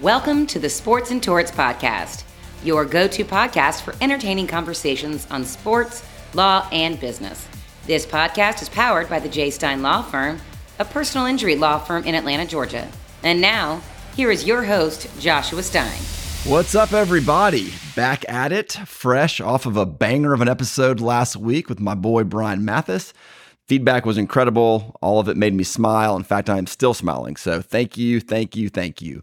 Welcome to the Sports and Torts Podcast, your go to podcast for entertaining conversations on sports, law, and business. This podcast is powered by the J. Stein Law Firm, a personal injury law firm in Atlanta, Georgia. And now, here is your host, Joshua Stein. What's up, everybody? Back at it, fresh off of a banger of an episode last week with my boy Brian Mathis. Feedback was incredible. All of it made me smile. In fact, I am still smiling. So thank you, thank you, thank you.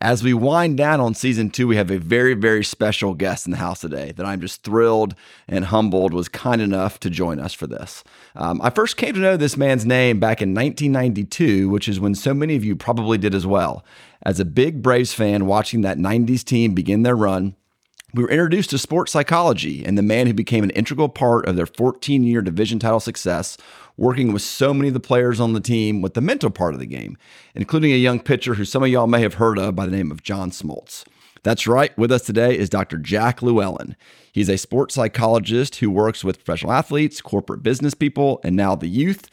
As we wind down on season two, we have a very, very special guest in the house today that I'm just thrilled and humbled was kind enough to join us for this. Um, I first came to know this man's name back in 1992, which is when so many of you probably did as well. As a big Braves fan watching that 90s team begin their run, we were introduced to sports psychology and the man who became an integral part of their 14 year division title success working with so many of the players on the team with the mental part of the game, including a young pitcher who some of y'all may have heard of by the name of John Smoltz. That's right, with us today is Dr. Jack Llewellyn. He's a sports psychologist who works with professional athletes, corporate business people, and now the youth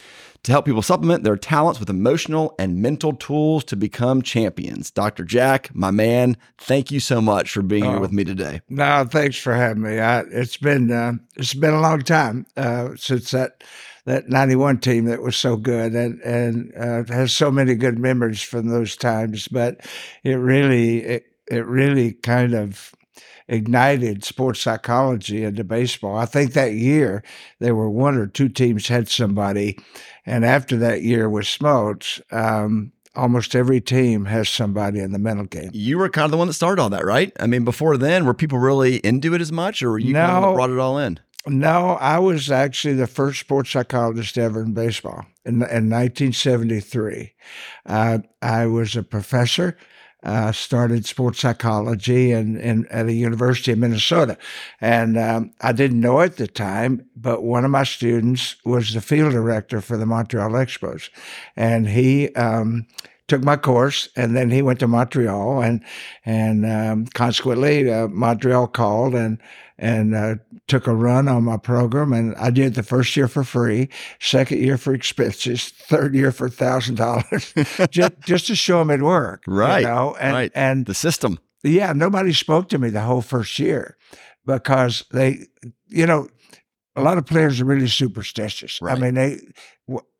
to help people supplement their talents with emotional and mental tools to become champions. Dr. Jack, my man, thank you so much for being oh, here with me today. No, thanks for having me. I, it's been uh, it's been a long time uh, since that that 91 team that was so good and, and uh, has so many good memories from those times. But it really, it, it really kind of ignited sports psychology into baseball. I think that year there were one or two teams had somebody, and after that year with Smoltz, um, almost every team has somebody in the mental game. You were kind of the one that started all that, right? I mean, before then, were people really into it as much, or were you no, kind of brought it all in? No, I was actually the first sports psychologist ever in baseball in, in 1973. Uh, I was a professor. Uh, started sports psychology in, at a university in Minnesota. And um, I didn't know at the time, but one of my students was the field director for the Montreal Expos. And he um, took my course, and then he went to Montreal, and and um, consequently, uh, Montreal called and and uh, took a run on my program. And I did the first year for free, second year for expenses, third year for thousand dollars, just just to show them it worked. Right. You know? and, right. And the system. Yeah. Nobody spoke to me the whole first year because they, you know, a lot of players are really superstitious. Right. I mean, they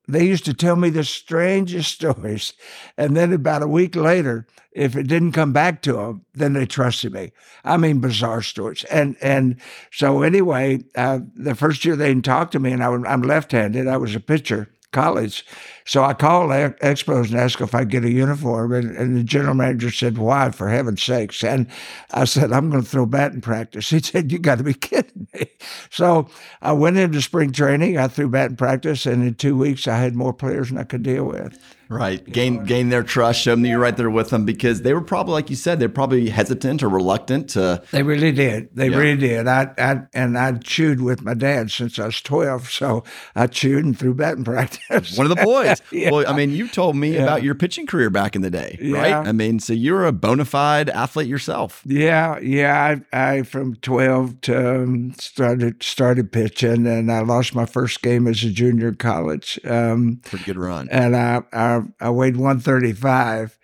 they used to tell me the strangest stories. And then about a week later, if it didn't come back to them, then they trusted me. I mean, bizarre stories. And and so anyway, uh, the first year they didn't talk to me, and I, I'm left-handed. I was a pitcher, college. So I called Expos and asked if I'd get a uniform, and, and, the general manager said, "Why, for heaven's sakes?" And I said, "I'm going to throw batting practice." He said, "You got to be kidding me!" So I went into spring training. I threw batting practice, and in two weeks, I had more players than I could deal with. Right. Gain gain their trust, show them that you're right there with them because they were probably, like you said, they're probably hesitant or reluctant to. They really did. They yeah. really did. I, I and I chewed with my dad since I was 12, so I chewed and threw batting practice. One of the boys. yeah. Well, I mean, you told me yeah. about your pitching career back in the day, right? I mean, so you're a bona fide athlete yourself. Yeah, yeah. I, I from 12 to um, started started pitching, and I lost my first game as a junior in college. Um, Pretty good run. And I, I I, weighed 135.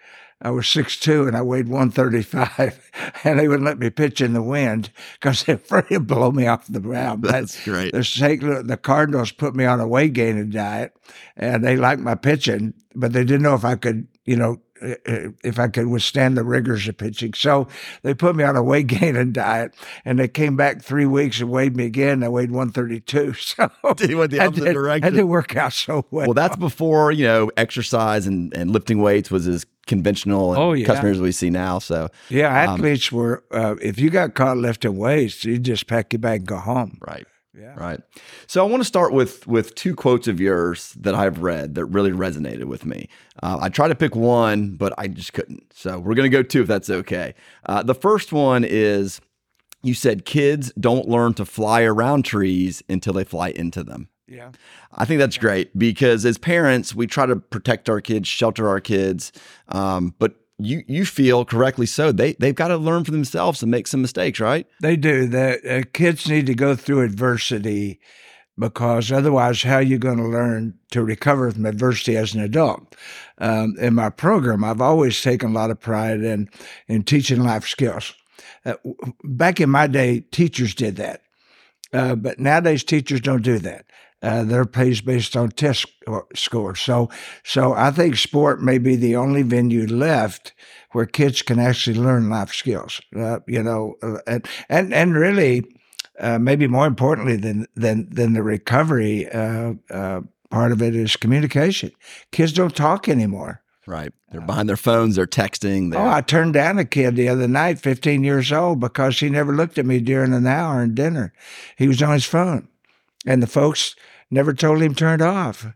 I was 6'2 and I weighed 135, and they wouldn't let me pitch in the wind because they're afraid to blow me off the ground. That's but great. The, St. the Cardinals put me on a weight gaining diet, and they liked my pitching, but they didn't know if I could, you know, if I could withstand the rigors of pitching. So they put me on a weight gaining diet, and they came back three weeks and weighed me again. I weighed 132. So you went the opposite had, direction. Had to work out so well. Well, that's before you know exercise and, and lifting weights was as conventional and oh, yeah. customers we see now. So yeah, um, athletes um, were. Uh, if you got caught lifting weights, you just pack your bag and go home. Right. Yeah. Right. So I want to start with with two quotes of yours that I've read that really resonated with me. Uh, I tried to pick one, but I just couldn't. So we're going to go two if that's okay. Uh, the first one is you said kids don't learn to fly around trees until they fly into them. Yeah. I think that's great because as parents, we try to protect our kids, shelter our kids, um, but you you feel correctly so. They they've got to learn for themselves and make some mistakes, right? They do. The uh, kids need to go through adversity because otherwise, how are you going to learn to recover from adversity as an adult? Um, in my program, I've always taken a lot of pride in in teaching life skills. Uh, back in my day, teachers did that, uh, but nowadays teachers don't do that. Uh, is based on test scores. So, so I think sport may be the only venue left where kids can actually learn life skills. Uh, you know, uh, and and and really, uh, maybe more importantly than than than the recovery uh, uh, part of it is communication. Kids don't talk anymore. Right. They're behind their phones, they're texting. They're... Oh, I turned down a kid the other night, 15 years old, because he never looked at me during an hour in dinner. He was on his phone. And the folks never told him turned off.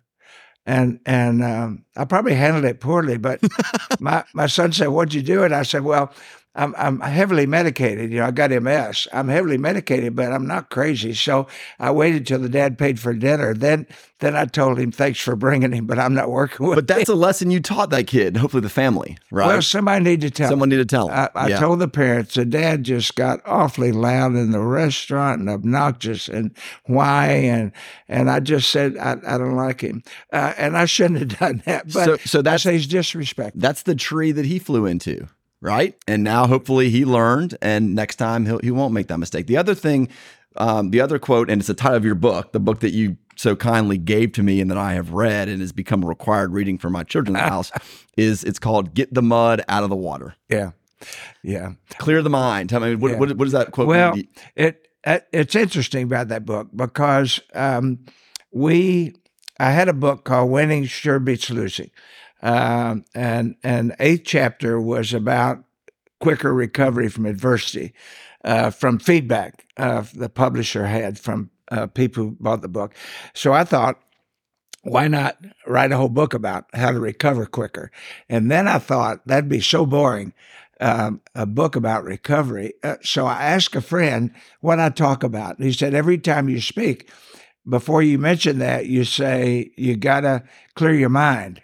And and um, I probably handled it poorly, but my, my son said, What'd you do? And I said, Well, I'm I'm heavily medicated. You know, I got MS. I'm heavily medicated, but I'm not crazy. So I waited till the dad paid for dinner. Then then I told him, "Thanks for bringing him, but I'm not working with." But that's him. a lesson you taught that kid. Hopefully, the family, right? Well, somebody need to tell. Someone need to tell. I, I yeah. told the parents. The dad just got awfully loud in the restaurant and obnoxious and why and and I just said I, I don't like him, uh, and I shouldn't have done that. But so, so that's he's disrespect. That's the tree that he flew into right? And now hopefully he learned, and next time he'll, he won't make that mistake. The other thing, um, the other quote, and it's the title of your book, the book that you so kindly gave to me and that I have read and has become a required reading for my children's house, is it's called "Get the Mud Out of the Water." Yeah, yeah. Clear the mind. Tell me what, yeah. what, what does that quote? Well, mean? it it's interesting about that book because um, we I had a book called "Winning Sure Beats Losing." Um, and and eighth chapter was about quicker recovery from adversity, uh, from feedback uh, the publisher had from uh, people who bought the book. So I thought, why not write a whole book about how to recover quicker? And then I thought that'd be so boring. Um, a book about recovery. Uh, so I asked a friend what I talk about. He said, every time you speak, before you mention that, you say, you got to clear your mind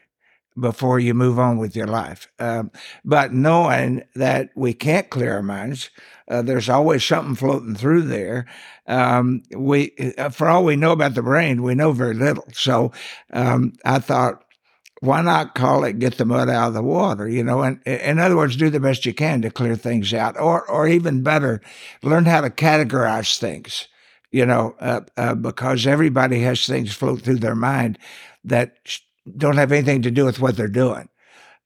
before you move on with your life. Um, but knowing that we can't clear our minds, uh, there's always something floating through there. Um, we, uh, for all we know about the brain, we know very little. So um, I thought, why not call it "Get the Mud Out of the Water"? You know, and in other words, do the best you can to clear things out, or, or even better, learn how to categorize things. You know, uh, uh because everybody has things float through their mind that don't have anything to do with what they're doing.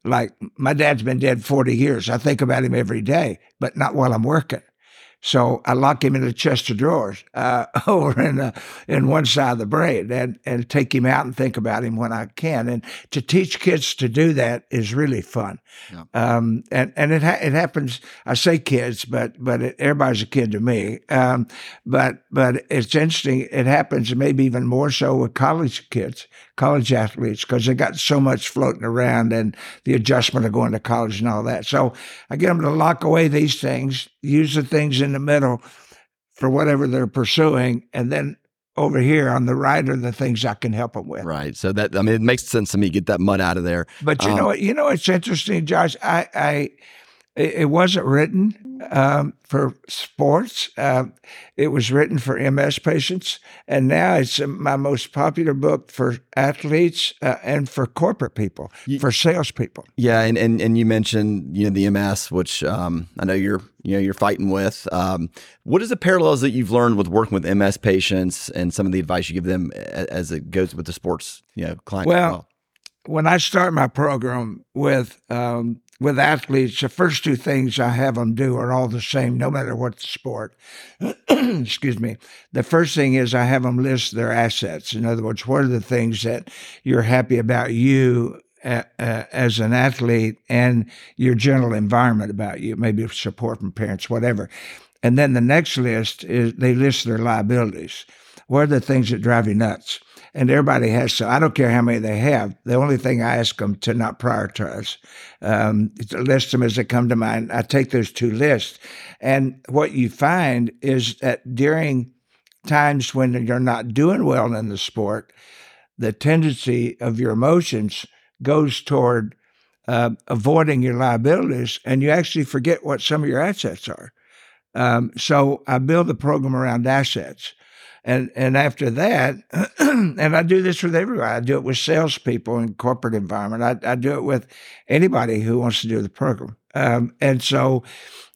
Like my dad's been dead 40 years. I think about him every day, but not while I'm working. So I lock him in a chest of drawers uh, over in uh, in one side of the brain, and and take him out and think about him when I can. And to teach kids to do that is really fun. Yeah. Um, and and it ha- it happens. I say kids, but but it, everybody's a kid to me. Um, but but it's interesting. It happens maybe even more so with college kids, college athletes, because they got so much floating around and the adjustment of going to college and all that. So I get them to lock away these things, use the things in the middle for whatever they're pursuing, and then over here on the right are the things I can help them with. Right. So that I mean, it makes sense to me. Get that mud out of there. But you um, know, you know, it's interesting, Josh. I, I it wasn't written um, for sports. Uh, it was written for MS patients, and now it's my most popular book for athletes uh, and for corporate people, you, for salespeople. Yeah, and, and and you mentioned you know the MS, which um, I know you're you know you're fighting with. Um, what is the parallels that you've learned with working with MS patients and some of the advice you give them as it goes with the sports you know client? Well, well? When I start my program with um, with athletes, the first two things I have them do are all the same, no matter what the sport. Excuse me. The first thing is I have them list their assets. In other words, what are the things that you're happy about you as an athlete and your general environment about you, maybe support from parents, whatever. And then the next list is they list their liabilities. What are the things that drive you nuts? And everybody has so I don't care how many they have. The only thing I ask them to not prioritize, um, list them as they come to mind. I take those two lists, and what you find is that during times when you're not doing well in the sport, the tendency of your emotions goes toward uh, avoiding your liabilities, and you actually forget what some of your assets are. Um, so I build the program around assets. And and after that, and I do this with everybody. I do it with salespeople in corporate environment. I, I do it with anybody who wants to do the program. Um, and so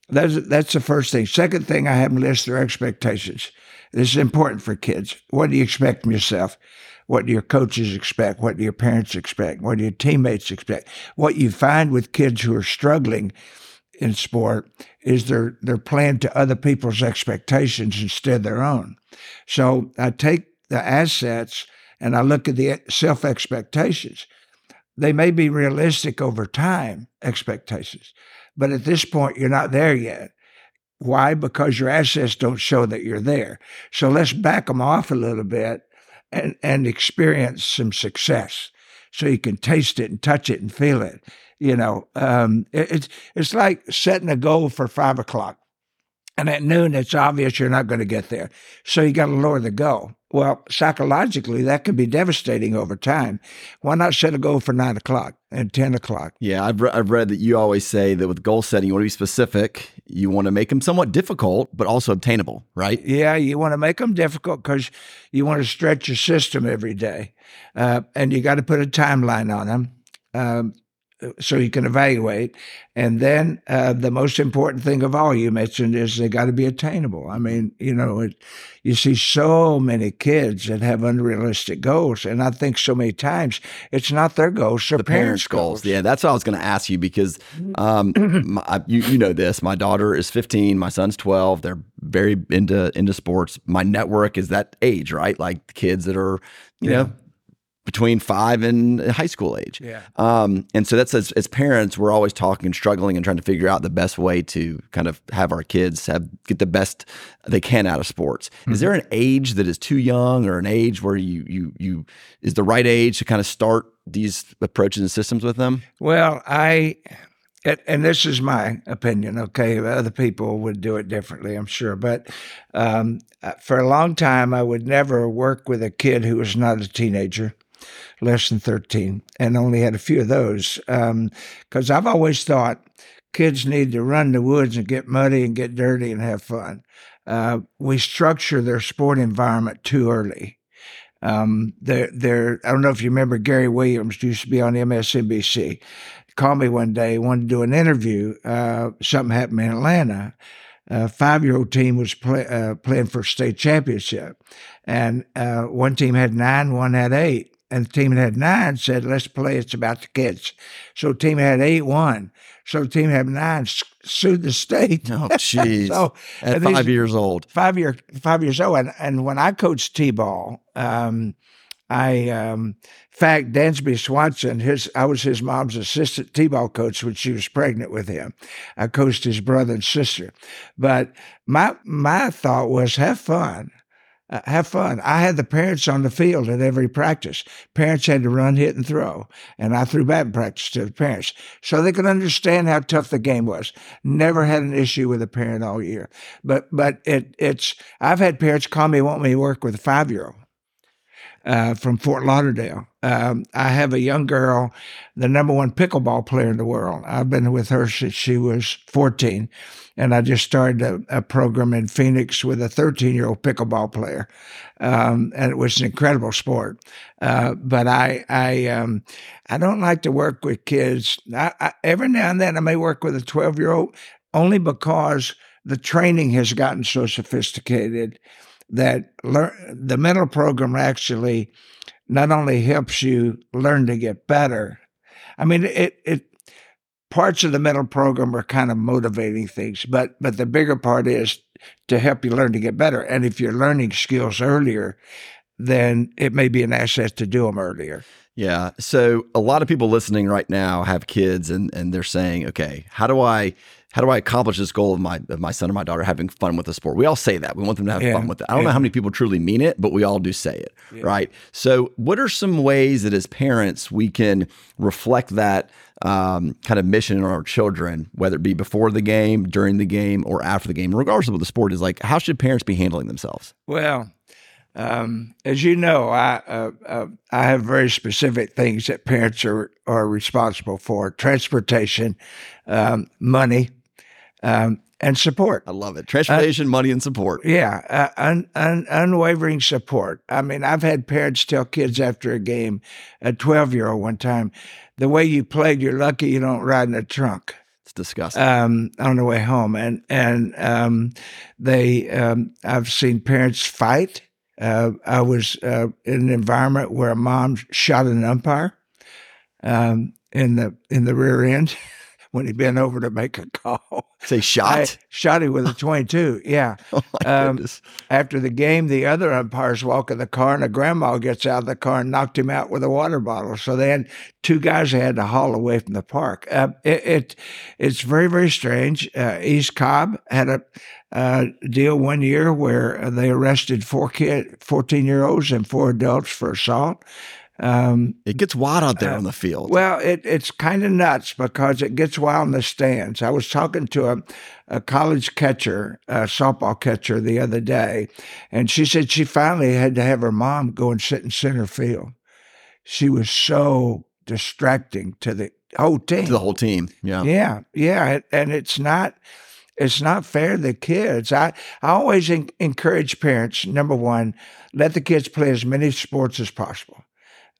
that's that's the first thing. Second thing I have them list their expectations. This is important for kids. What do you expect from yourself? What do your coaches expect? What do your parents expect? What do your teammates expect? What you find with kids who are struggling in sport is they're they're to other people's expectations instead of their own. So I take the assets and I look at the self expectations. They may be realistic over time expectations, but at this point you're not there yet. Why? Because your assets don't show that you're there. So let's back them off a little bit and, and experience some success so you can taste it and touch it and feel it. You know, um, it, it's it's like setting a goal for five o'clock, and at noon it's obvious you're not going to get there, so you got to lower the goal. Well, psychologically, that can be devastating over time. Why not set a goal for nine o'clock and 10 o'clock? Yeah, I've, re- I've read that you always say that with goal setting, you want to be specific. You want to make them somewhat difficult, but also obtainable, right? Yeah, you want to make them difficult because you want to stretch your system every day. Uh, and you got to put a timeline on them. Um, so you can evaluate. And then uh, the most important thing of all you mentioned is they got to be attainable. I mean, you know, it, you see so many kids that have unrealistic goals, and I think so many times it's not their goals, their the parents', parents' goals. goals. Yeah, that's what I was going to ask you because um, my, you you know this. My daughter is 15, my son's 12. They're very into into sports. My network is that age, right? Like kids that are you Yeah. know between five and high school age. Yeah. Um, and so that's as, as parents, we're always talking and struggling and trying to figure out the best way to kind of have our kids have get the best they can out of sports. Is there an age that is too young or an age where you you you is the right age to kind of start these approaches and systems with them? Well, I, and- and this is my opinion, okay? Other people would do it differently, I'm sure. But um, uh, for a long time, I would never work with a kid who was not a teenager, less than 13, and only had a few of those. Because I've always thought kids need to run the woods and get muddy and get dirty and have fun. Uh, we structure their sport environment too early. Um, they're, they're, I don't know if you remember Gary Williams used to be on MSNBC. Called me one day, wanted to do an interview. Uh, something happened in Atlanta. A five-year-old team was play, uh, playing for state championship, and uh, one team had nine, one had eight. And the team that had nine said, "Let's play. It's about the kids." So the team that had eight won. So the team had nine sued the state. Oh, jeez. So, At and these- five years old. five year five years old and, and when I coached T ball, um, I um, in fact Dansby Swanson, his I was his mom's assistant T ball coach when she was pregnant with him. I coached his brother and sister. But my my thought was have fun. Uh, have fun. I had the parents on the field at every practice. Parents had to run, hit, and throw, and I threw batting practice to the parents so they could understand how tough the game was. Never had an issue with a parent all year, but but it it's. I've had parents call me want me to work with a five year old uh, from Fort Lauderdale. Um, I have a young girl, the number one pickleball player in the world. I've been with her since she was 14. And I just started a, a program in Phoenix with a 13 year old pickleball player. Um, and it was an incredible sport. Uh, but I, I, um, I don't like to work with kids. I, I, every now and then I may work with a 12 year old only because the training has gotten so sophisticated that learn, the mental program actually not only helps you learn to get better. I mean, it it parts of the mental program are kind of motivating things, but but the bigger part is to help you learn to get better. And if you're learning skills earlier, then it may be an asset to do them earlier. Yeah. So a lot of people listening right now have kids and and they're saying, okay, how do I how do I accomplish this goal of my of my son or my daughter having fun with the sport? We all say that. We want them to have Yeah. fun with it. I don't know how many people truly mean it, but we all do say it. Right. So what are some ways that as parents we can reflect that um, kind of mission in our children, whether it be before the game, during the game, or after the game, regardless of what the sport is like, how should parents be handling themselves? Well, um, as you know, I uh, uh, I have very specific things that parents are are responsible for: transportation, um, money, um, and support. I love it. Transportation, uh, money, and support. Yeah, uh, un, un, unwavering support. I mean, I've had parents tell kids after a game, a 12 year old one time, the way you played, you're lucky you don't ride in a trunk. It's disgusting. Um, on the way home, and and um, they, um, I've seen parents fight. Uh, I was uh, in an environment where a mom shot an umpire um, in the in the rear end. when he bent over to make a call. Say shot? I shot him with a 22. Yeah. oh um, after the game, the other umpires walk in the car, and a grandma gets out of the car and knocked him out with a water bottle. So they had two guys they had to haul away from the park. Uh, it, it, it's very very strange. Uh, East Cobb had a uh, deal one year where they arrested four kid, 14 year olds and four adults for assault. Um, it gets wild out there uh, on the field. Well, it, it's kind of nuts because it gets wild in the stands. I was talking to a, a college catcher, a softball catcher, the other day, and she said she finally had to have her mom go and sit in center field. She was so distracting to the whole team. To the whole team, yeah, yeah, yeah, and it's not it's not fair to the kids. I, I always en- encourage parents, number one, let the kids play as many sports as possible.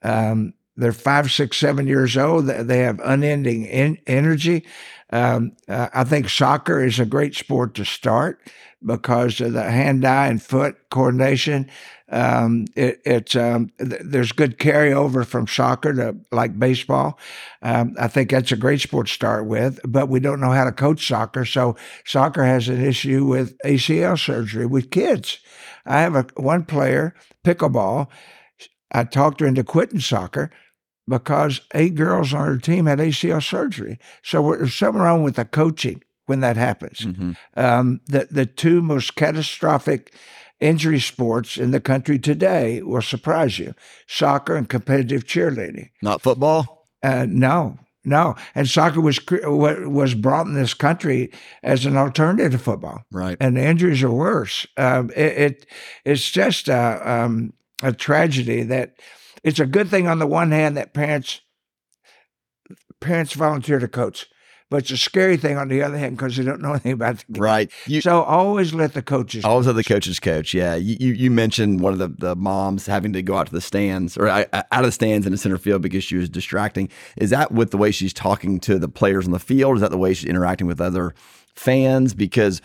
Um, they're five, six, seven years old. They have unending in- energy. Um, uh, I think soccer is a great sport to start because of the hand-eye and foot coordination. Um, it, it's um, th- there's good carryover from soccer to like baseball. Um, I think that's a great sport to start with, but we don't know how to coach soccer. So soccer has an issue with ACL surgery with kids. I have a one player pickleball I talked her into quitting soccer because eight girls on her team had ACL surgery. So there's something wrong with the coaching when that happens. Mm-hmm. Um, the, the two most catastrophic injury sports in the country today will surprise you soccer and competitive cheerleading. Not football? Uh, no. No, and soccer was was brought in this country as an alternative to football, right? And the injuries are worse. Um, it, it, it's just uh, um, a tragedy that it's a good thing on the one hand that parents parents volunteer to coach but it's a scary thing on the other hand because they don't know anything about the game. Right. You, so always let the coaches. Always coach. let the coaches coach. Yeah. You, you, you mentioned one of the, the moms having to go out to the stands or uh, uh, out of the stands in the center field because she was distracting. Is that with the way she's talking to the players on the field? Is that the way she's interacting with other fans? Because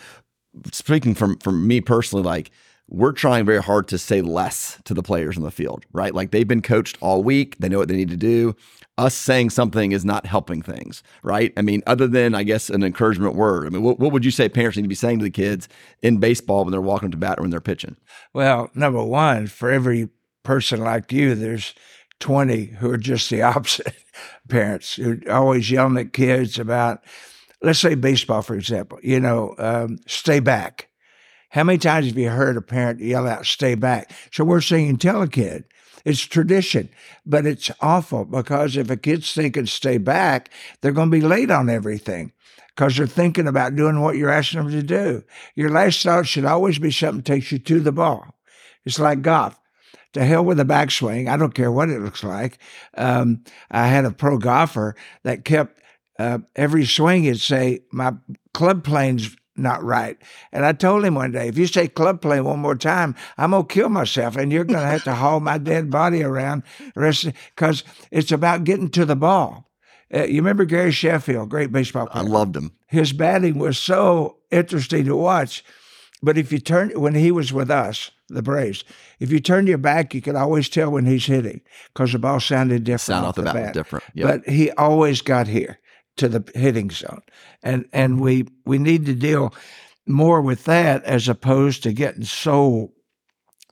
speaking from from me personally, like we're trying very hard to say less to the players in the field, right? Like they've been coached all week, they know what they need to do. Us saying something is not helping things, right? I mean, other than, I guess, an encouragement word. I mean, what, what would you say parents need to be saying to the kids in baseball when they're walking to bat or when they're pitching? Well, number one, for every person like you, there's 20 who are just the opposite parents who are always yelling at kids about, let's say baseball, for example, you know, um, stay back how many times have you heard a parent yell out, stay back? So we're saying, tell a kid. It's tradition, but it's awful because if a kid's thinking stay back, they're going to be late on everything because they're thinking about doing what you're asking them to do. Your last thought should always be something that takes you to the ball. It's like golf. To hell with the backswing. I don't care what it looks like. Um, I had a pro golfer that kept uh, every swing, he'd say, My club plane's not right. And I told him one day, if you say club play one more time, I'm gonna kill myself, and you're gonna have to haul my dead body around rest because it's about getting to the ball. Uh, you remember Gary Sheffield, great baseball player. I loved him. His batting was so interesting to watch. But if you turn when he was with us, the Braves, if you turn your back, you can always tell when he's hitting because the ball sounded different. Sound off the, bat, bat. different. Yep. But he always got here to the hitting zone. And and we we need to deal more with that as opposed to getting so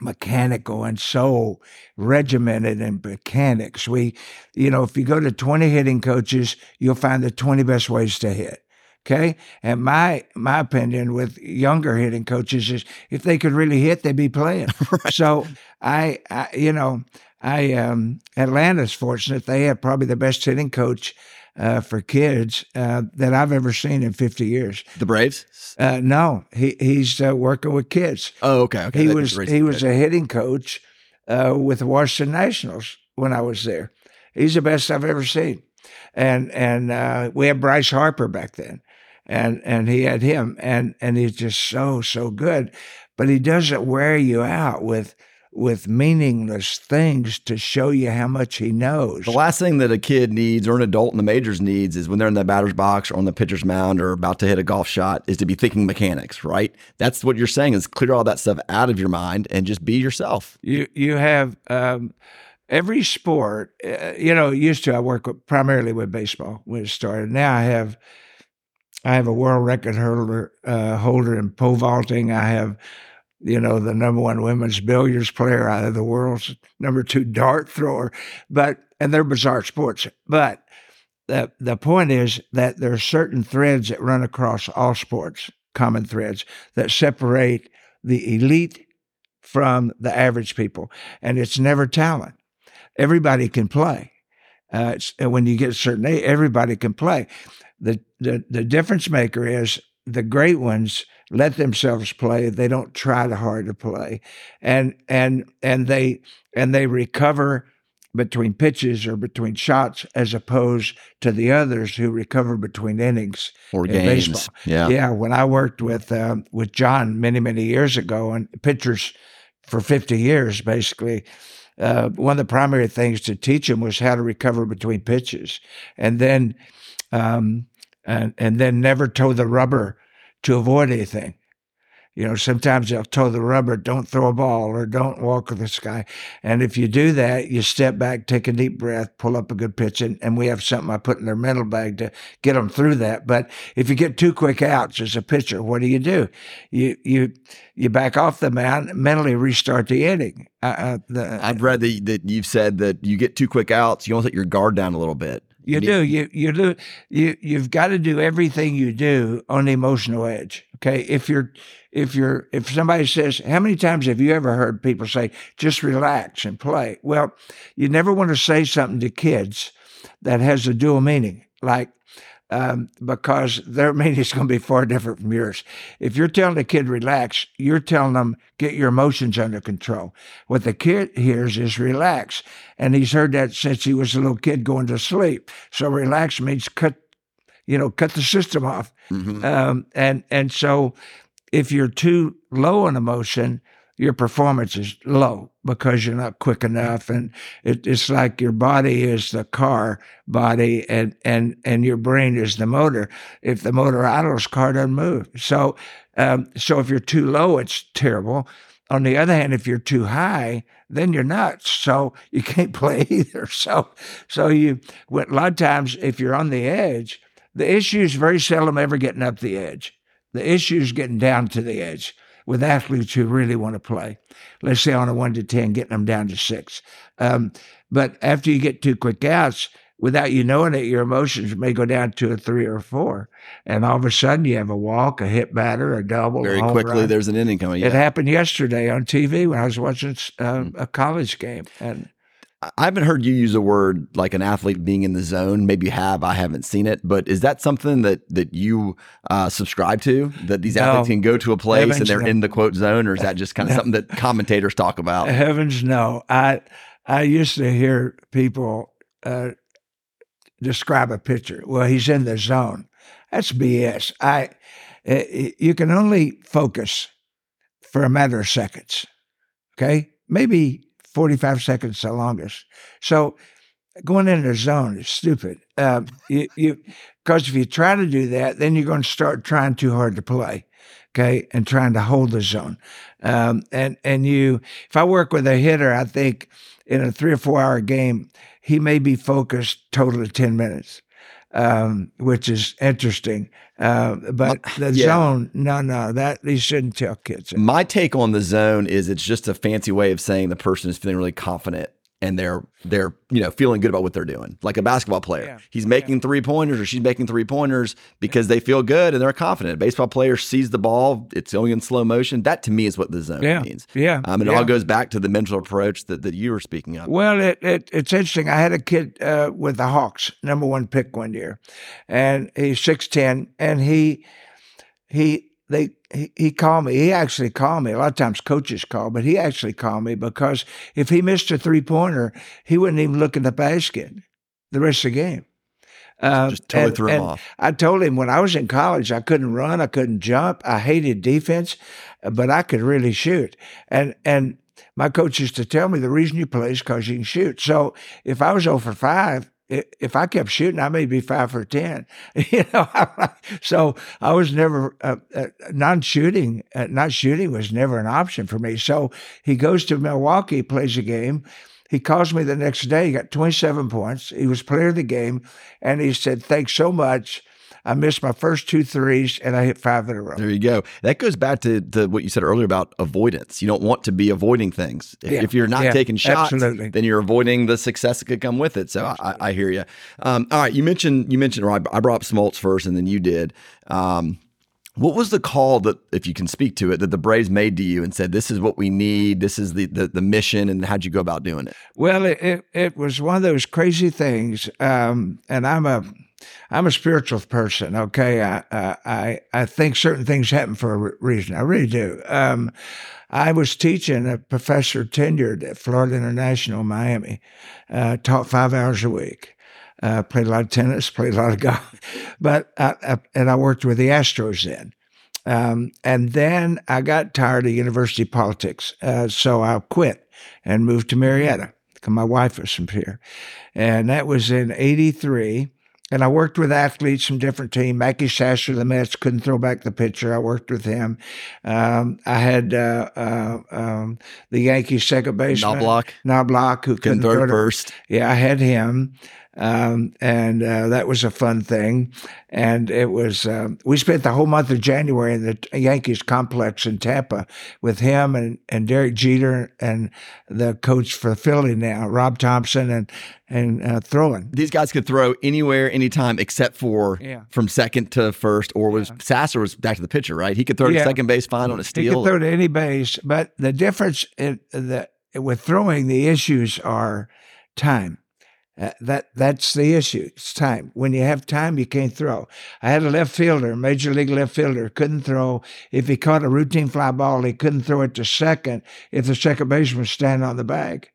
mechanical and so regimented in mechanics. We, you know, if you go to 20 hitting coaches, you'll find the 20 best ways to hit. Okay. And my my opinion with younger hitting coaches is if they could really hit, they'd be playing. right. So I, I, you know, I um Atlanta's fortunate. They have probably the best hitting coach uh, for kids uh, that I've ever seen in 50 years. The Braves? Uh, no, he he's uh, working with kids. Oh, okay. okay. He that was he was a hitting coach uh, with the Washington Nationals when I was there. He's the best I've ever seen, and and uh, we had Bryce Harper back then. and and he had him, and and he's just so so good, but he doesn't wear you out with with meaningless things to show you how much he knows. The last thing that a kid needs or an adult in the majors needs is when they're in the batter's box or on the pitcher's mound or about to hit a golf shot is to be thinking mechanics, right? That's what you're saying is clear all that stuff out of your mind and just be yourself. You you have um, every sport. Uh, you know, used to I work with, primarily with baseball when it started. Now I have I have a world record holder uh, holder in pole vaulting. I have you know, the number one women's billiards player out of the world's number two dart thrower. But, and they're bizarre sports. But the, the point is that there are certain threads that run across all sports, common threads that separate the elite from the average people. And it's never talent. Everybody can play. Uh, when you get a certain age, everybody can play. The, the, the difference maker is the great ones let themselves play. They don't try too hard to play, and and and they and they recover between pitches or between shots as opposed to the others who recover between innings or games. Baseball. Yeah, yeah. When I worked with uh, with John many many years ago, and pitchers for fifty years, basically. Uh, one of the primary things to teach him was how to recover between pitches, and then, um, and and then never toe the rubber to avoid anything. You know, sometimes they'll toe the rubber, don't throw a ball or don't walk with the sky. And if you do that, you step back, take a deep breath, pull up a good pitch, and, and we have something I put in their mental bag to get them through that. But if you get two quick outs as a pitcher, what do you do? You you you back off the mound, mentally restart the inning. Uh, uh, the, I've read that, that you've said that you get two quick outs, you to let your guard down a little bit. You do. You you do. You you've got to do everything you do on the emotional edge. Okay. If you're if you're if somebody says, how many times have you ever heard people say, just relax and play? Well, you never want to say something to kids that has a dual meaning, like um, because their meaning is going to be far different from yours. If you're telling a kid relax, you're telling them get your emotions under control. What the kid hears is relax, and he's heard that since he was a little kid going to sleep. So relax means cut, you know, cut the system off, mm-hmm. um, and and so if you're too low on emotion, your performance is low because you're not quick enough. And it, it's like your body is the car body and and and your brain is the motor. If the motor idles car doesn't move. So um, so if you're too low it's terrible. On the other hand if you're too high then you're nuts. So you can't play either. So so you a lot of times if you're on the edge the issue is very seldom ever getting up the edge. The issue is getting down to the edge with athletes who really want to play. Let's say on a one to 10, getting them down to six. Um, but after you get two quick outs, without you knowing it, your emotions may go down to a three or a four. And all of a sudden you have a walk, a hit batter, a double. Very a quickly, run. there's an inning coming. Yeah. It happened yesterday on TV when I was watching uh, a college game. And I haven't heard you use a word like an athlete being in the zone. Maybe you have. I haven't seen it, but is that something that that you uh, subscribe to? That these no. athletes can go to a place and they're no. in the quote zone, or is that just kind of no. something that commentators talk about? Heavens, no. I I used to hear people uh, describe a pitcher. Well, he's in the zone. That's BS. I you can only focus for a matter of seconds. Okay, maybe 45 seconds the longest. So going into the zone is stupid. Uh, you, you, because if you try to do that, then you're going to start trying too hard to play, okay, and trying to hold the zone. Um, and and you, if I work with a hitter, I think in a three or four hour game, he may be focused total of ten minutes um, which is interesting. Uh, but the yeah. zone, no, no, that you shouldn't tell kids. My take on the zone is it's just a fancy way of saying the person is feeling really confident and they're they're you know feeling good about what they're doing. Like a basketball player. Yeah. he's making yeah. three pointers or she's making three pointers because yeah. they feel good and they're confident. A baseball player sees the ball it's going in slow motion. That to me is what the zone means. Yeah. Um, it all goes back to the mental approach that, that you were speaking of. Well it, it it's interesting. I had a kid uh, with the hawks number one pick one year and he's 6'10 and he he they he, he called me. He actually called me. A lot of times coaches call, but he actually called me because if he missed a three pointer, he wouldn't even look in the basket the rest of the game. Uh, just totally and, threw him off. I told him when I was in college, I couldn't run, I couldn't jump, I hated defense, but I could really shoot. And and my coach used to tell me the reason you play is because you can shoot. So if I was over 5, if I kept shooting, I may be five for ten. You know, so I was never uh, uh, non-shooting. Uh, not shooting was never an option for me. So he goes to Milwaukee, plays a game. He calls me the next day. He got 27 points. He was player of the game, and he said, "Thanks so much." I missed my first two threes and I hit five in a row. There you go. That goes back to, to what you said earlier about avoidance. You don't want to be avoiding things. If, yeah. if you're not yeah, taking shots, absolutely. then you're avoiding the success that could come with it. So I, I, hear you. Um, all right, you mentioned you mentioned. I brought up Smoltz first, and then you did. Um, what was the call that, if you can speak to it, that the Braves made to you and said, "This is what we need. This is the the, the mission," and how'd you go about doing it? Well, it it, it was one of those crazy things, um, and I'm a I'm a spiritual person. Okay, I I I think certain things happen for a reason. I really do. Um, I was teaching a professor tenured at Florida International, Miami, uh, taught five hours a week. Uh, played a lot of tennis, played a lot of golf, but I, I, and I worked with the Astros then. Um, and then I got tired of university politics, uh, so I quit and moved to Marietta my wife was from here, and that was in '83. And I worked with athletes from different teams. Mackey Sasser, the Mets, couldn't throw back the pitcher. I worked with him. Um, I had uh, uh, um, the Yankees second baseman. Knoblauch. Knoblauch, who couldn't, couldn't throw, throw first. Yeah, I had him. Um, and uh, that was a fun thing. And it was, um, we spent the whole month of January in the Yankees complex in Tampa with him and, and Derek Jeter and the coach for Philly now, Rob Thompson, and, and uh, throwing. These guys could throw anywhere, anytime, except for yeah. from second to first, or was yeah. Sasser was back to the pitcher, right? He could throw yeah. to second base fine on a steal. He could throw to any base, but the difference in the, with throwing, the issues are time. Uh, that that's the issue. It's time. When you have time, you can't throw. I had a left fielder, major league left fielder, couldn't throw. If he caught a routine fly ball, he couldn't throw it to second if the second baseman was standing on the bag,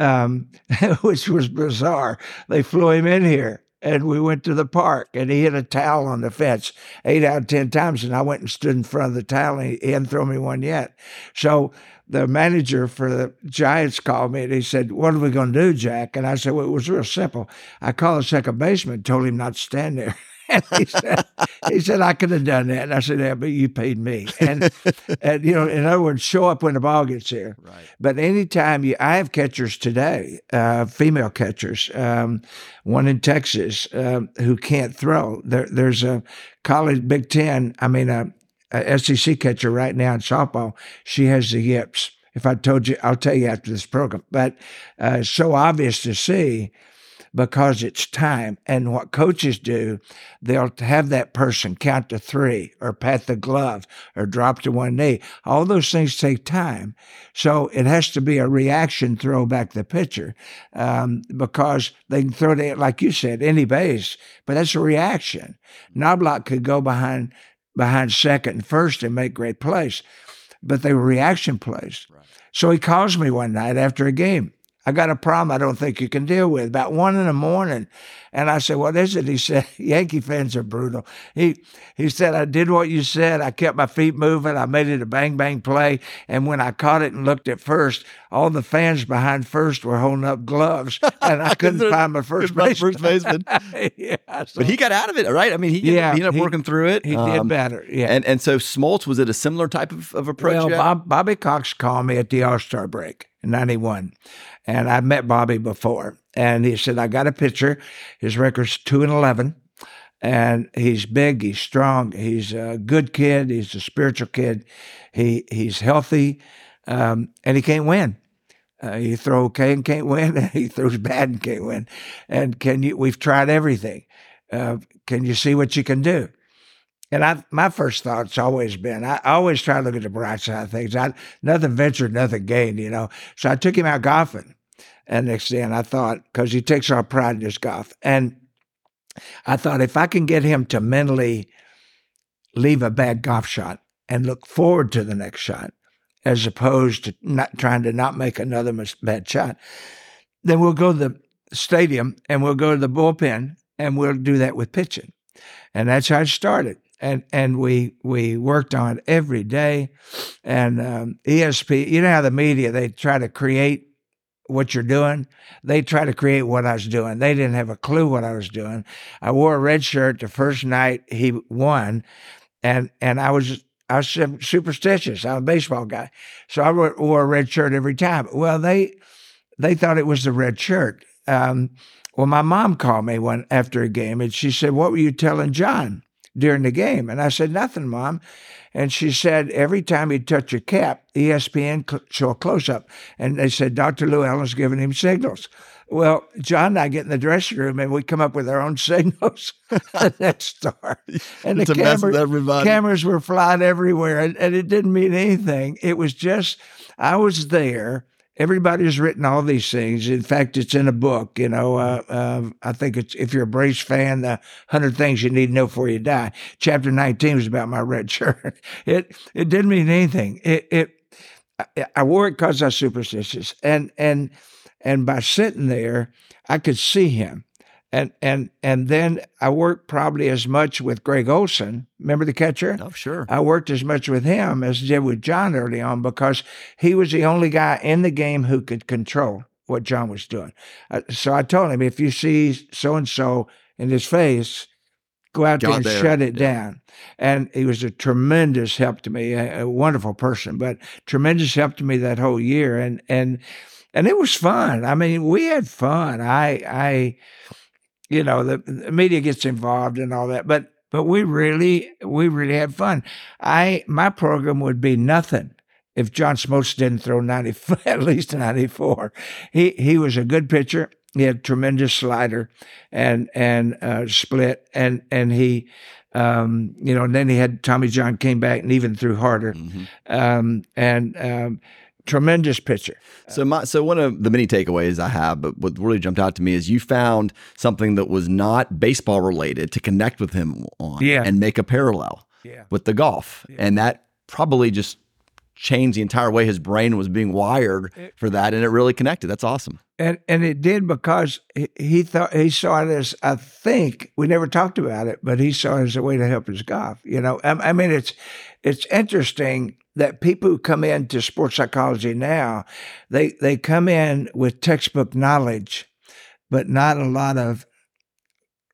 um, which was bizarre. They flew him in here, and we went to the park, and he hit a towel on the fence eight out of ten times, and I went and stood in front of the towel, and he, he hadn't thrown me one yet. So the manager for the Giants called me and he said, What are we going to do, Jack? And I said, Well, it was real simple. I called the second baseman, told him not to stand there. and he said, he said, I could have done that. And I said, Yeah, but you paid me. And, and you know, in other words, show up when the ball gets here. Right. But anytime you, I have catchers today, uh, female catchers, um, one in Texas um, who can't throw. There, there's a college Big Ten, I mean, a SEC catcher right now in softball. She has the yips. If I told you, I'll tell you after this program. But uh, it's so obvious to see because it's time. And what coaches do, they'll have that person count to three or pat the glove or drop to one knee. All those things take time. So it has to be a reaction throw back the pitcher um, because they can throw it, like you said, any base, but that's a reaction. Knoblauch could go behind behind second and first and make great plays, but they were reaction plays. Right. So he calls me one night after a game. I got a problem I don't think you can deal with. About one in the morning, and I said, "What is it?" He said, "Yankee fans are brutal." He he said, "I did what you said. I kept my feet moving. I made it a bang bang play. And when I caught it and looked at first, all the fans behind first were holding up gloves, and I couldn't find my first baseman. First baseman. yeah, so, but he got out of it, right? I mean, he yeah, he ended up he, working through it. He um, did better. Yeah. And and so Smoltz was it a similar type of, of approach? Well, Bob, Bobby Cox called me at the All Star break in '91, and I met Bobby before and he said, I got a pitcher. His record's 2 and 11. And he's big, he's strong, he's a good kid, he's a spiritual kid. He he's healthy, um, and he can't win. Uh, he throw okay and can't win. he throws bad and can't win. And can you? We've tried everything. Uh, can you see what you can do? And I, my first thought's always been, I always try to look at the bright side of things. I, nothing ventured, nothing gained, you know. So I took him out golfing and next day, and I thought, because he takes our pride in his golf. And I thought, if I can get him to mentally leave a bad golf shot and look forward to the next shot, as opposed to not trying to not make another bad shot, then we'll go to the stadium and we'll go to the bullpen and we'll do that with pitching. And that's how it started. And and we we worked on it every day. And um, ESP, you know how the media they try to create what you're doing. They try to create what I was doing. They didn't have a clue what I was doing. I wore a red shirt the first night he won, and and I was I was superstitious. I'm a baseball guy, so I wore a red shirt every time. Well, they they thought it was the red shirt. Um, well, my mom called me one after a game, and she said, "What were you telling John during the game?" And I said, "Nothing, mom." And she said, every time he'd touch a cap, ESPN cl- show a close up. And they said, Dr. Llewellyn's giving him signals. Well, John and I get in the dressing room and we come up with our own signals that start. And the cameras, cameras were flying everywhere and, and it didn't mean anything. It was just, I was there everybody's written all these things. In fact, it's in a book. You know, uh, uh, I think it's if you're a Braves fan, the hundred things you need to know before you die. Chapter nineteen was about my red shirt. It it didn't mean anything. It it I wore it because I was superstitious, and and and by sitting there, I could see him and and and then I worked probably as much with Greg Olson. Remember the catcher? Oh, sure. I worked as much with him as I did with John early on because he was the only guy in the game who could control what John was doing. Uh, so I told him, if you see so and so in his face, go out there and there. shut it yeah. down. And he was a tremendous help to me, a, a wonderful person, but tremendous help to me that whole year. And and and it was fun. I mean, we had fun. I I you know, the, the media gets involved and all that, but but we really we really had fun. I my program would be nothing if John Smoltz didn't throw 90 at least 94. He he was a good pitcher. He had tremendous slider and and uh, split and and he um, you know and then he had Tommy John came back and even threw harder. Mm-hmm. Um, and um, tremendous pitcher. So my so one of the many takeaways I have, but what really jumped out to me is you found something that was not baseball related to connect with him on yeah. and make a parallel yeah. with the golf. Yeah. And that probably just changed the entire way his brain was being wired for that and it really connected. That's awesome. And and it did because he, he thought he saw it as I think we never talked about it, but he saw it as a way to help his golf. You know, I, I mean it's it's interesting that people who come into sports psychology now, they they come in with textbook knowledge, but not a lot of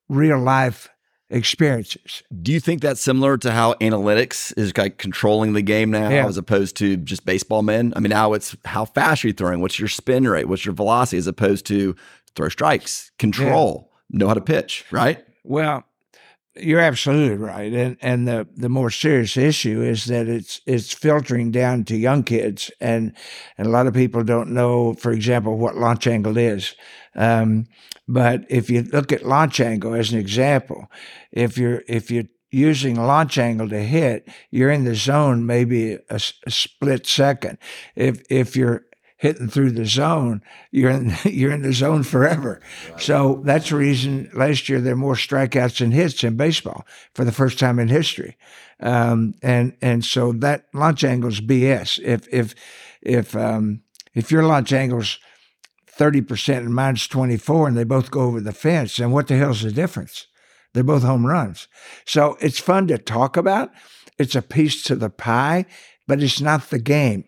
real life experiences. Do you think that's similar to how analytics is like controlling the game now yeah. as opposed to just baseball men? I mean, now it's how fast you're you throwing? What's your spin rate? What's your velocity as opposed to throw strikes, control, yeah. know how to pitch, right? Well, you're absolutely right, and and the the more serious issue is that it's it's filtering down to young kids, and and a lot of people don't know, for example, what launch angle is. Um, but if you look at launch angle as an example, if you're if you're using launch angle to hit, you're in the zone maybe a, a split second. If if you're hitting through the zone, you're in you're in the zone forever. Right. So that's the reason last year there were more strikeouts and hits in baseball for the first time in history. Um, and and so that launch angle's BS. If if if um, if your launch angle's thirty percent and mine's twenty four, and they both go over the fence, and what the hell's the difference? They're both home runs. So it's fun to talk about. It's a piece to the pie, but it's not the game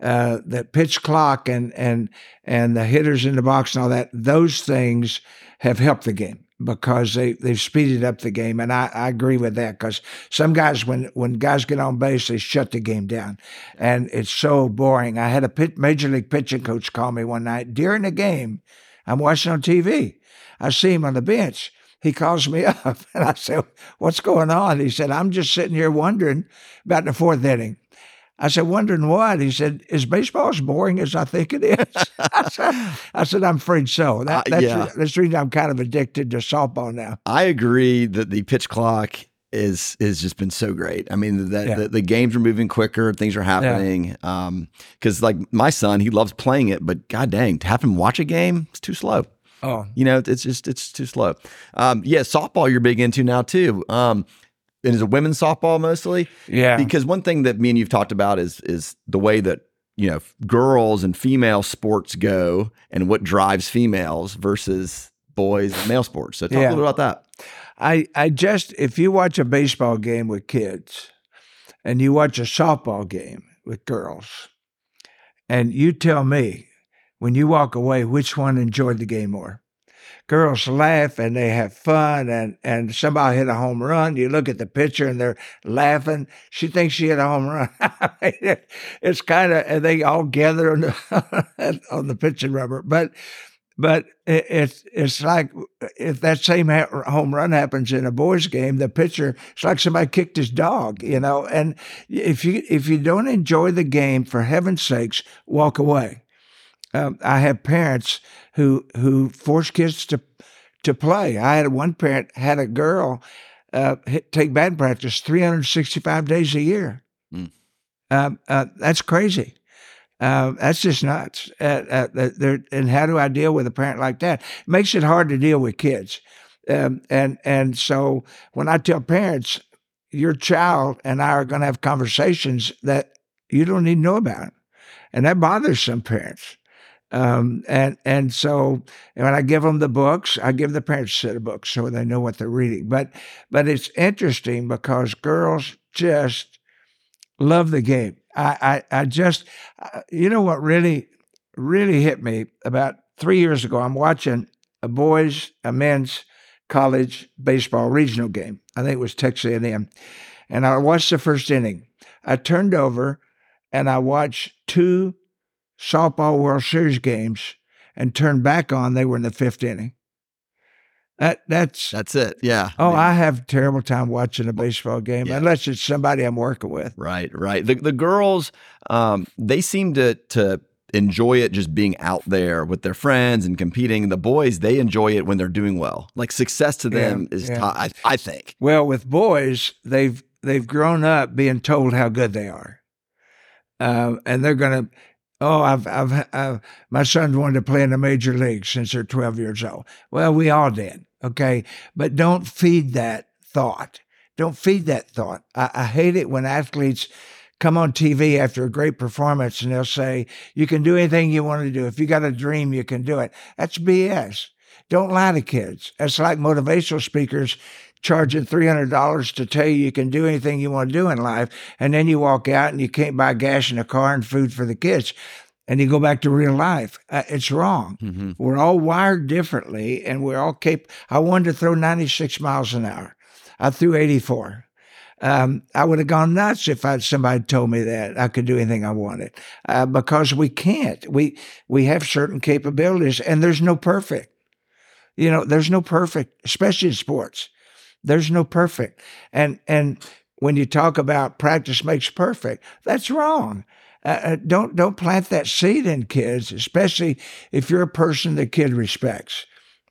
uh, the pitch clock and and and the hitters in the box and all that, those things have helped the game because they they've speeded up the game, and I, I agree with that because some guys when when guys get on base they shut the game down, and it's so boring. I had a pit, major league pitching coach call me one night during the game. I'm watching on TV. I see him on the bench. He calls me up, and I said, "What's going on?" He said, "I'm just sitting here wondering about the fourth inning." I said, wondering what? He said, is baseball as boring as I think it is? I, said, I said, I'm afraid so. That, uh, that's, yeah. that's the reason I'm kind of addicted to softball now. I agree that the pitch clock is is just been so great. I mean, that yeah. the, the, games are moving quicker, things are happening. Yeah. Um, because like my son, he loves playing it, but god dang, to have him watch a game, it's too slow. Oh, you know, it's just it's too slow. Um, yeah, softball you're big into now too. Um, and is it women's softball mostly? Yeah. Because one thing that me and you've talked about is is the way that you know girls and female sports go and what drives females versus boys and male sports. So talk Yeah. a little about that. I, I just, if you watch a baseball game with kids and you watch a softball game with girls, and you tell me when you walk away which one enjoyed the game more. Girls laugh and they have fun, and, and somebody hit a home run. You look at the pitcher and they're laughing. She thinks she hit a home run. it's kind of, and they all gather on the, on the pitching rubber. But but it, it's it's like uh, if that same ha- home run happens in a boys' game, the pitcher it's like somebody kicked his dog, you know. And if you if you don't enjoy the game, for heaven's sakes, walk away. Um, I have parents who who force kids to to play. I had one parent had a girl uh, hit, take band practice 365 days a year. Mm. Um, uh, that's crazy. Uh, that's just nuts. Uh, uh, and how do I deal with a parent like that? It makes it hard to deal with kids. Um, and and so when I tell parents, your child and I are going to have conversations that you don't even know about, and that bothers some parents. Um, and and so when I give them the books, I give the parents a set of books so they know what they're reading. But but it's interesting because girls just love the game. I I, I just uh, you know what really really hit me about three years ago. I'm watching a boys a men's college baseball regional game. I think it was Texas A&M, and I watched the first inning. I turned over and I watched two softball World Series games and turned back on. They were in the fifth inning. That that's That's it. Yeah. oh, mean, I have a terrible time watching a baseball game Yeah. unless it's somebody I'm working with. Right, right. The the girls, um, they seem to to enjoy it just being out there with their friends and competing. The boys, they enjoy it when they're doing well. Like success to them Yeah, is, yeah. ti- I, I think. Well, with boys, they've they've grown up being told how good they are, um, and they're gonna. Oh, I've, I've, I've, my sons wanted to play in the major leagues since they're 12 years old. Well, we all did. Okay. But don't feed that thought. Don't feed that thought. I, I hate it when athletes come on TV after a great performance and they'll say, you can do anything you want to do. If you got a dream, you can do it. That's BS. Don't lie to kids. That's like motivational speakers charging $300 to tell you you can do anything you want to do in life. And then you walk out and you can't buy gas in a car and food for the kids. And you go back to real life. Uh, it's wrong. hmm We're all wired differently and we're all capable. I wanted to throw 96 miles an hour. I threw 84. Um, I would have gone nuts if I, somebody told me that I could do anything I wanted uh, because we can't. We, we have certain capabilities and there's no perfect. You know, there's no perfect, especially in sports. There's no perfect. And, and when you talk about practice makes perfect, that's wrong. Uh, uh, don't don't plant that seed in kids, especially if you're a person the kid respects.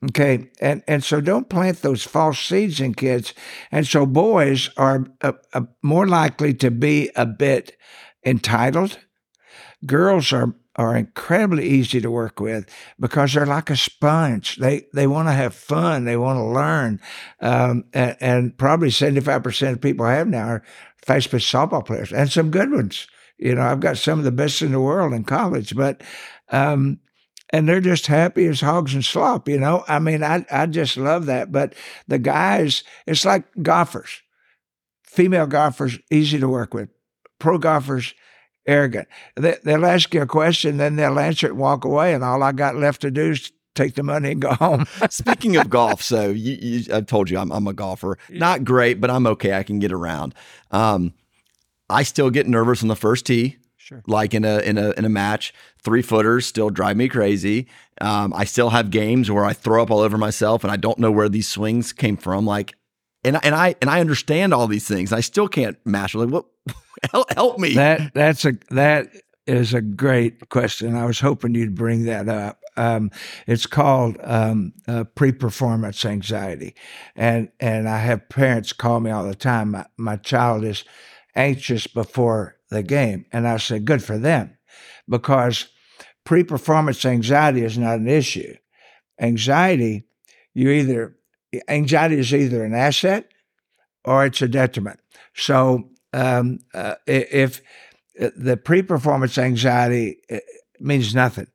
Okay, and and so don't plant those false seeds in kids. And so boys are uh, uh, more likely to be a bit entitled. Girls are are incredibly easy to work with because they're like a sponge. They they want to have fun. They want to learn, um, and, and probably seventy five percent of people I have now are fast pitch softball players, and some good ones. You know, I've got some of the best in the world in college, but um, and they're just happy as hogs and slop. You know, I mean, I I just love that. But the guys, it's like golfers. Female golfers easy to work with. Pro golfers arrogant. They, they'll ask you a question, then they'll answer it and walk away, and all I got left to do is take the money and go home. Speaking of golf, so you, you, I've told you I'm, I'm a golfer. Not great, but I'm okay. I can get around. Um, I still get nervous on the first tee. Sure. Like in a in a in a match, three footers still drive me crazy. Um, I still have games where I throw up all over myself and I don't know where these swings came from. Like, and and I and I understand all these things. I still can't master. Like, what? Help, help me. That that's a that is a great question. I was hoping you'd bring that up. Um, it's called um, uh, pre-performance anxiety, and and I have parents call me all the time. My, my child is anxious before the game, and I say, good for them, because pre-performance anxiety is not an issue. Anxiety, you either anxiety is either an asset or it's a detriment. So um, uh, if uh, the pre-performance anxiety uh, means nothing.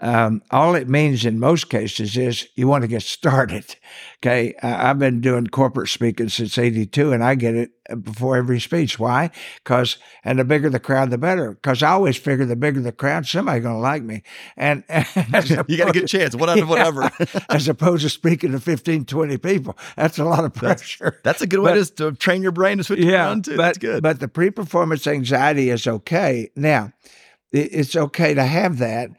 Um, all it means in most cases is you want to get started. Okay. I've been doing corporate speaking since 82 and I get it before every speech. Why? Because, and the bigger the crowd, the better. Because I always figure the bigger the crowd, somebody's going to like me. And you got a good chance, whatever, whatever. as opposed to speaking to 15, 20 people. That's a lot of pressure. That's, that's a good way but, to, to, train your brain to switch yeah, around too. But, that's good. But the pre performance anxiety is okay. Now, it's okay to have that,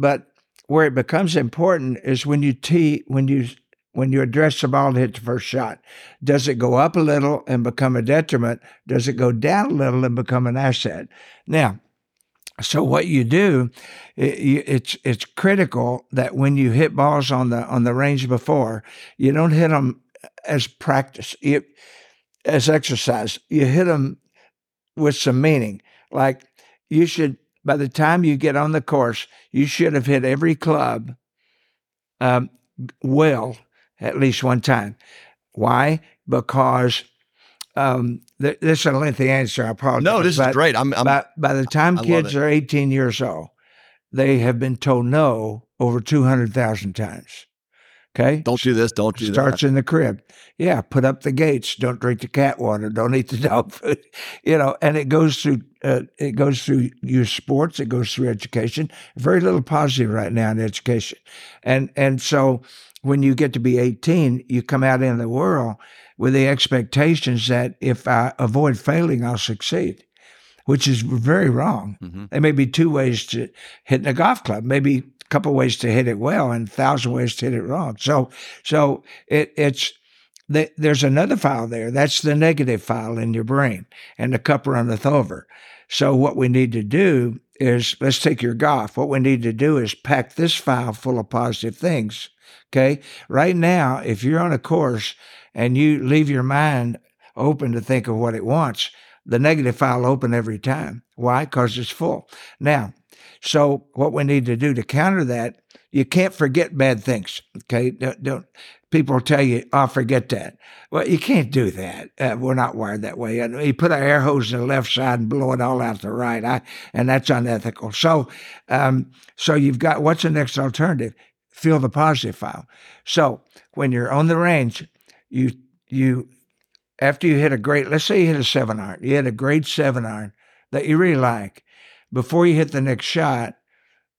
but where it becomes important is when you tee when you when you address the ball and hit the first shot. Does it go up a little and become a detriment? Does it go down a little and become an asset? Now, so what you do, it, it's it's critical that when you hit balls on the on the range before, you don't hit them as practice, you, as exercise. You hit them with some meaning. Like you should by the time you get on the course, you should have hit every club um, well at least one time. Why? Because um, th- this is a lengthy answer. I apologize. No, this but, is great. I'm, I'm by, by, the time I kids are 18 years old, they have been told no over 200,000 times. Okay. Don't do this. Don't do Starts that. Starts in the crib. Yeah. Put up the gates. Don't drink the cat water. Don't eat the dog food. You know, and it goes through. Uh, it goes through your sports. It goes through education. Very little positive right now in education, and and so when you get to be 18, you come out in the world with the expectations that if I avoid failing, I'll succeed which is very wrong. Mm-hmm. There may be two ways to hit in a golf club, maybe couple ways to hit it well and thousand ways to hit it wrong. So, so it, it's, there's another file there. That's the negative file in your brain, and the cup runneth over. So what we need to do is let's take your golf. What we need to do is pack this file full of positive things. Okay. Right now, if you're on a course and you leave your mind open to think of what it wants, the negative file open every time. Why? Because it's full. Now, so what we need to do to counter that, you can't forget bad things. Okay, don't, don't people tell you, "Oh, forget that." Well, you can't do that. Uh, we're not wired that way. And You put an air hose in the left side and blow it all out the right, I, and that's unethical. So, um, so you've got what's the next alternative? Fill the positive file. So when you're on the range, you you after you hit a great, let's say you hit a seven iron, you hit a great seven iron that you really like. Before you hit the next shot,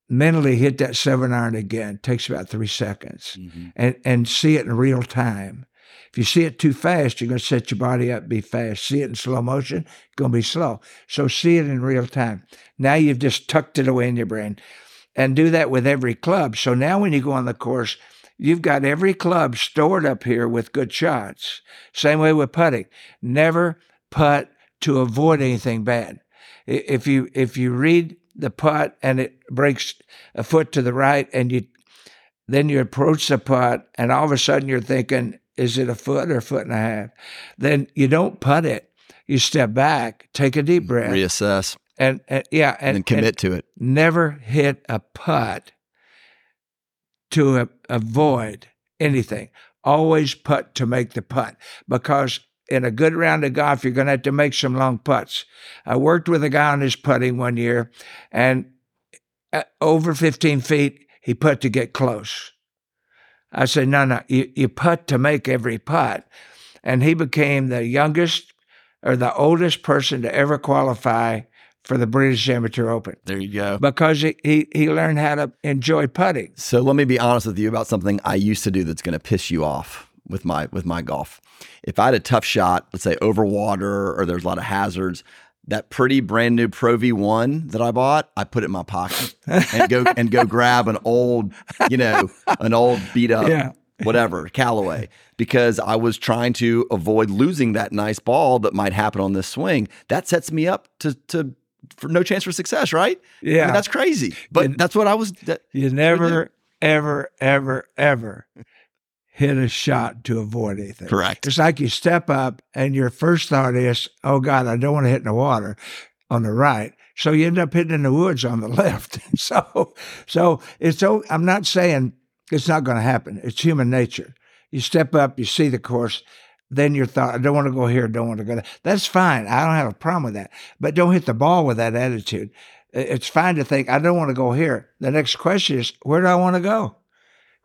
mentally hit that seven iron again. It takes about three seconds, mm-hmm. and and see it in real time. If you see it too fast, you're going to set your body up be fast. See it in slow motion, it's going to be slow. So see it in real time. Now you've just tucked it away in your brain, and do that with every club. So now when you go on the course You've got every club stored up here with good shots. Same way with putting. Never putt to avoid anything bad. If you if you read the putt and it breaks a foot to the right and you then you approach the putt and all of a sudden you're thinking, is it a foot or a foot and a half? Then you don't putt it. You step back, take a deep mm, breath, reassess, and, and yeah, and, and commit and to it. Never hit a putt to a, avoid anything. Always putt to make the putt because in a good round of golf, you're going to have to make some long putts. I worked with a guy on his putting one year, and uh, over 15 feet, he put to get close. I said, no, no, you, you putt to make every putt. And he became the youngest or the oldest person to ever qualify for the British Amateur Open. There you go. Because he, he, he learned how to enjoy putting. So let me be honest with you about something I used to do that's going to piss you off with my with my golf. If I had a tough shot, let's say over water or there's a lot of hazards, that pretty brand new Pro V1 that I bought, I put it in my pocket and go and go grab an old, you know, an old beat up yeah. whatever, Callaway, because I was trying to avoid losing that nice ball that might happen on this swing. That sets me up to to for no chance for success, right? Yeah, I mean, that's crazy. But you, that's what I was. That, you never, ever, ever, ever hit a shot to avoid anything. Correct. It's like you step up and your first thought is, "Oh God, I don't want to hit in the water on the right." So you end up hitting in the woods on the left. so, so it's. I'm not saying it's not going to happen. It's human nature. You step up, you see the course, then your thought, I don't want to go here, don't want to go there. That's fine. I don't have a problem with that. But don't hit the ball with that attitude. it's fine to think I don't want to go here. The next question is where do I want to go?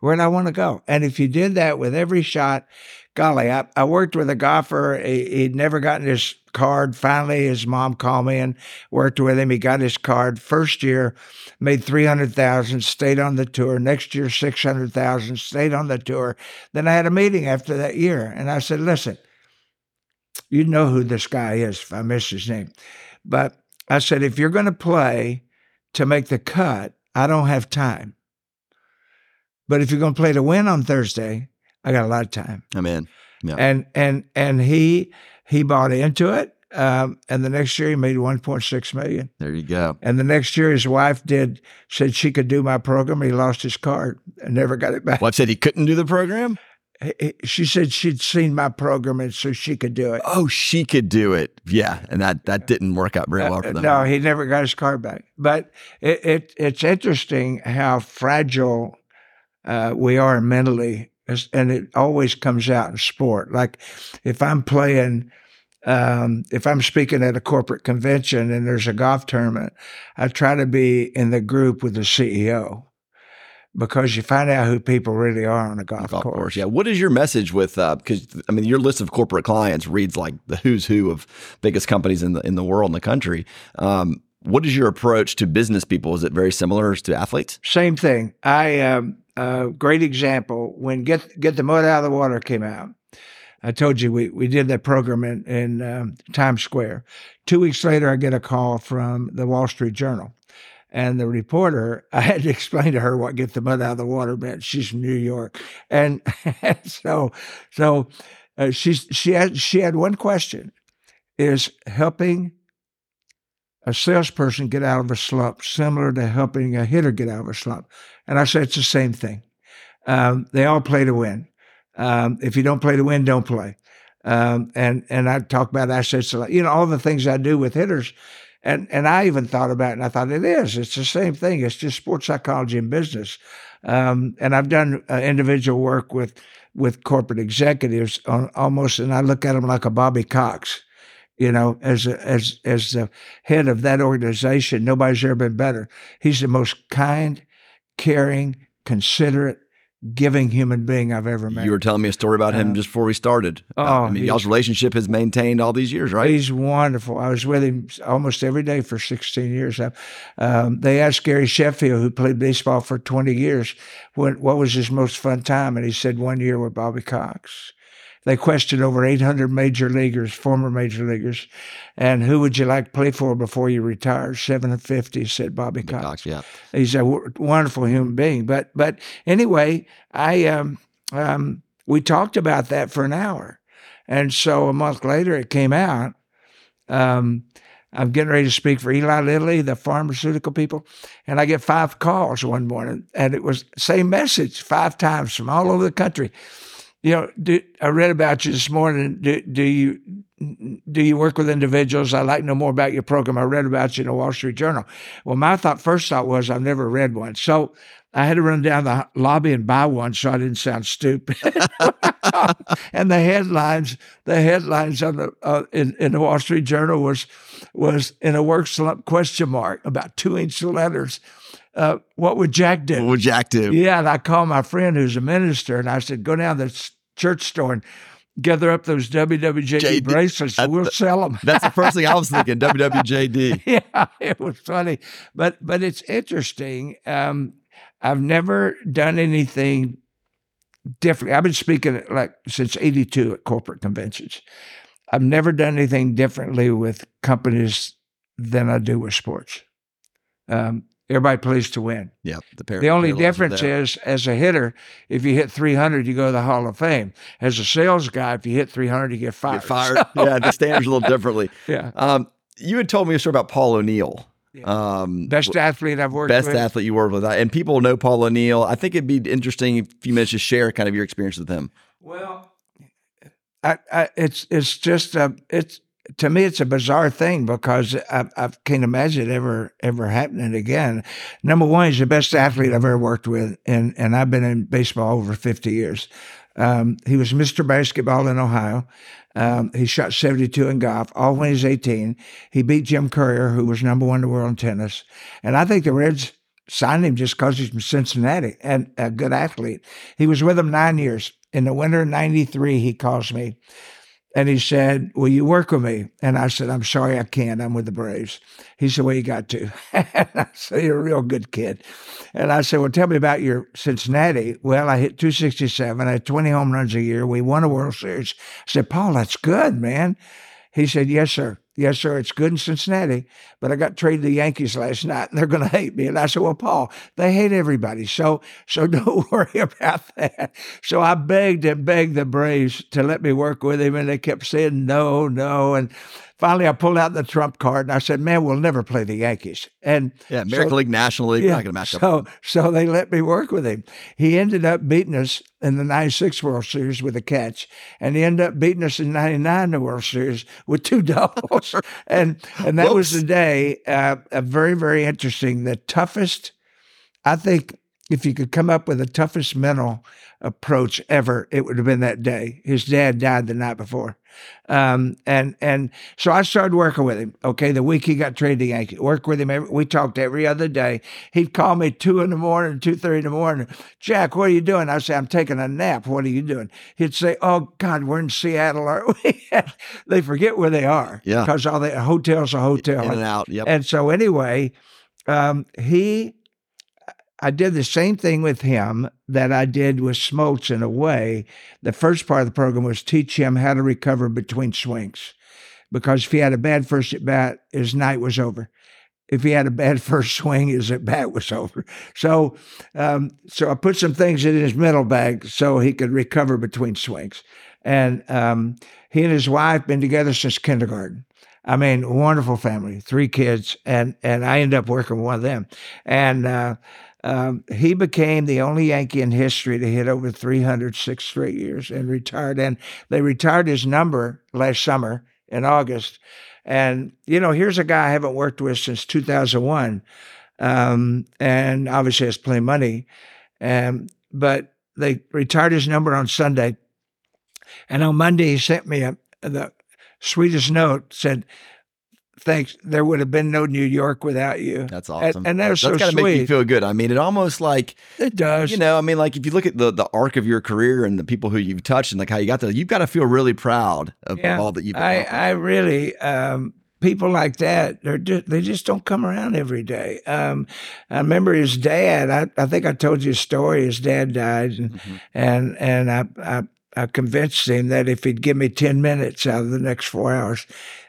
Where do I want to go? And if you did that with every shot, golly, I, I worked with a golfer. He, would never gotten his card. Finally, his mom called me and worked with him. He got his card. First year, made three hundred thousand. Stayed on the tour. Next year, six hundred thousand. Stayed on the tour. Then I had a meeting after that year, and I said, "Listen, you know who this guy is. If I miss his name, but I said if you're going to play to make the cut, I don't have time." But if you're going to play to win on Thursday, I got a lot of time. I'm in. Yeah. And and and he he bought into it. Um, and the next year he made 1.6 million. There you go. And the next year his wife did said she could do my program. He lost his card and never got it back. Wife said he couldn't do the program. She said she'd seen my program and so she could do it. Oh, she could do it. Yeah, and that that didn't work out very well for uh, them. No, he never got his card back. But it, it it's interesting how fragile uh, we are mentally, and it always comes out in sport. Like if I'm playing, um, if I'm speaking at a corporate convention and there's a golf tournament, I try to be in the group with the CEO because you find out who people really are on a golf, golf course. course. Yeah. What is your message with because uh, I mean your list of corporate clients reads like the who's who of biggest companies in the in the world in the country. Um, what is your approach to business people? Is it very similar to athletes? Same thing. I um, a great example when get get the mud out of the water came out. I told you we, we did that program in, in um, Times Square. Two weeks later, I get a call from the Wall Street Journal. And the reporter, I had to explain to her what get the mud out of the water meant. She's from New York. And, and so, so uh, she's, she had, she had one question is helping a salesperson get out of a slump similar to helping a hitter get out of a slump? And I said, it's the same thing. Um, they all play to win. Um, if you don't play to win, don't play. Um, and and I talk about assets, you know, all the things I do with hitters. And and I even thought about it, and I thought it is. It's the same thing. It's just sports psychology and business. Um, and I've done uh, individual work with with corporate executives on almost, and I look at them like a Bobby Cox you know, as a, as as the head of that organization, nobody's ever been better. He's the most kind, caring, considerate, giving human being I've ever met. You were telling me a story about him uh, just before we started. Oh, uh, I mean, y'all's relationship has maintained all these years, right? He's wonderful. I was with him almost every day for 16 years. Um, they asked Gary Sheffield, who played baseball for 20 years, what, what was his most fun time, and he said one year with Bobby Cox. They questioned over 800 major leaguers, former major leaguers, and who would you like to play for before you retire? 750, said Bobby Cox. Cox yeah. He's a w- wonderful human being. But but anyway, I um, um, we talked about that for an hour. And so a month later, it came out. Um, I'm getting ready to speak for Eli Lilly, the pharmaceutical people, and I get five calls one morning, and it was same message five times from all over the country you know, do, I read about you this morning. Do, do you do you work with individuals? I'd like to know more about your program. I read about you in the Wall Street Journal. Well, my thought first thought was I've never read one, so I had to run down the lobby and buy one so I didn't sound stupid. and the headlines, the headlines on the uh, in, in the Wall Street Journal was was in a work slump question mark about two inch letters. Uh, what would Jack do? What would Jack do? Yeah, and I called my friend who's a minister, and I said, go down to the church store and gather up those WWJD JD, bracelets. We'll sell them. that's the first thing I was thinking. WWJD. Yeah, it was funny, but but it's interesting. Um, I've never done anything different. I've been speaking like since '82 at corporate conventions. I've never done anything differently with companies than I do with sports. Um, Everybody plays to win. Yeah. The, par- the only difference is, as a hitter, if you hit 300, you go to the Hall of Fame. As a sales guy, if you hit 300, you get fired. Get fired. So, yeah, the standards a little differently. yeah. Um, you had told me a story about Paul O'Neill. Yeah. Um, best athlete I've worked best with. Best athlete you worked with. And people know Paul O'Neill. I think it'd be interesting if you minutes to share kind of your experience with him. Well, I, I, it's it's just a, it's to me, it's a bizarre thing because I, I can't imagine it ever ever happening again. Number one, he's the best athlete I've ever worked with, and and I've been in baseball over fifty years. Um, he was Mr. Basketball in Ohio. Um, he shot 72 in golf, all when he was 18. He beat Jim Courier, who was number one in the world in tennis. And I think the Reds signed him just because he's from Cincinnati and a good athlete. He was with them nine years. In the winter of 93, he calls me and he said, Will you work with me? And I said, I'm sorry, I can't. I'm with the Braves. He said, Well, you got to. I said, You're a real good kid. And I said, Well, tell me about your Cincinnati. Well, I hit 267. I had 20 home runs a year. We won a World Series. I said, Paul, that's good, man. He said, Yes, sir. Yes, sir, it's good in Cincinnati, but I got traded to the Yankees last night and they're going to hate me. And I said, Well, Paul, they hate everybody. So, so don't worry about that. So I begged and begged the Braves to let me work with him, and they kept saying no, no. And finally, I pulled out the trump card and I said, "Man, we'll never play the Yankees." And yeah, American so, League, National League, yeah, not going to match so, up. So they let me work with him. He ended up beating us in the '96 World Series with a catch, and he ended up beating us in '99 the World Series with two doubles. And and that Whoops. was the day. Uh, a very very interesting. The toughest, I think, if you could come up with the toughest mental approach ever, it would have been that day. His dad died the night before. Um, and and so I started working with him. Okay, the week he got traded to Yankee, work with him. Every, we talked every other day. He'd call me two in the morning, two thirty in the morning. Jack, what are you doing? I say, I'm taking a nap. What are you doing? He'd say, Oh God, we're in Seattle, aren't we? they forget where they are. Yeah, because all the hotels are hotel in and out. Yep. And so anyway, um, he I did the same thing with him that I did with Smoltz in a way. The first part of the program was teach him how to recover between swings. Because if he had a bad first at bat, his night was over. If he had a bad first swing, his at bat was over. So, um, so I put some things in his middle bag so he could recover between swings. And um, he and his wife been together since kindergarten. I mean, wonderful family, three kids, and and I ended up working with one of them. And uh, um, he became the only Yankee in history to hit over 306 straight years and retired. And they retired his number last summer in August. And, you know, here's a guy I haven't worked with since 2001 um, and obviously has plenty of money. And, but they retired his number on Sunday. And on Monday, he sent me a, the sweetest note, said, thanks. There would have been no New York without you. That's awesome. And, and that was That's so gotta sweet. make you feel good. I mean, it almost like it does. You know, I mean, like if you look at the the arc of your career and the people who you've touched and like how you got there, you've got to feel really proud of, yeah, of all that you've. I I really. Um, people like that, they're just, they just don't come around every day. Um, I remember his dad. I, I think I told you a story. His dad died, and mm-hmm. and and I, I I convinced him that if he'd give me ten minutes out of the next four hours,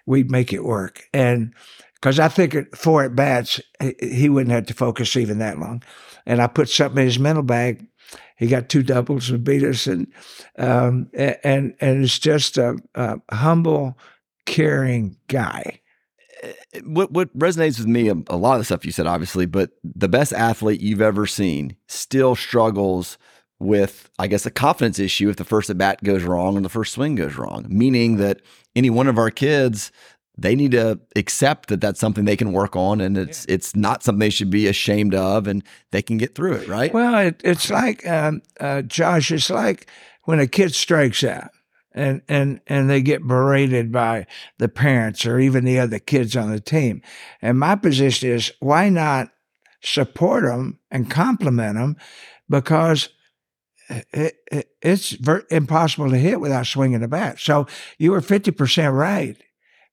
we'd make it work. And because I think at four at bats, he wouldn't have to focus even that long. And I put something in his mental bag. He got two doubles and beat us, and um, and and it's just a, a humble, caring guy what what resonates with me a, lot of the stuff you said obviously but the best athlete you've ever seen still struggles with i guess a confidence issue if the first at bat goes wrong and the first swing goes wrong meaning that any one of our kids they need to accept that that's something they can work on and it's yeah. it's not something they should be ashamed of and they can get through it right well it, it's like um, uh, josh it's like when a kid strikes out and and and they get berated by the parents or even the other kids on the team and my position is why not support them and compliment them because it, it, it's ver- impossible to hit without swinging the bat. So you were 50% right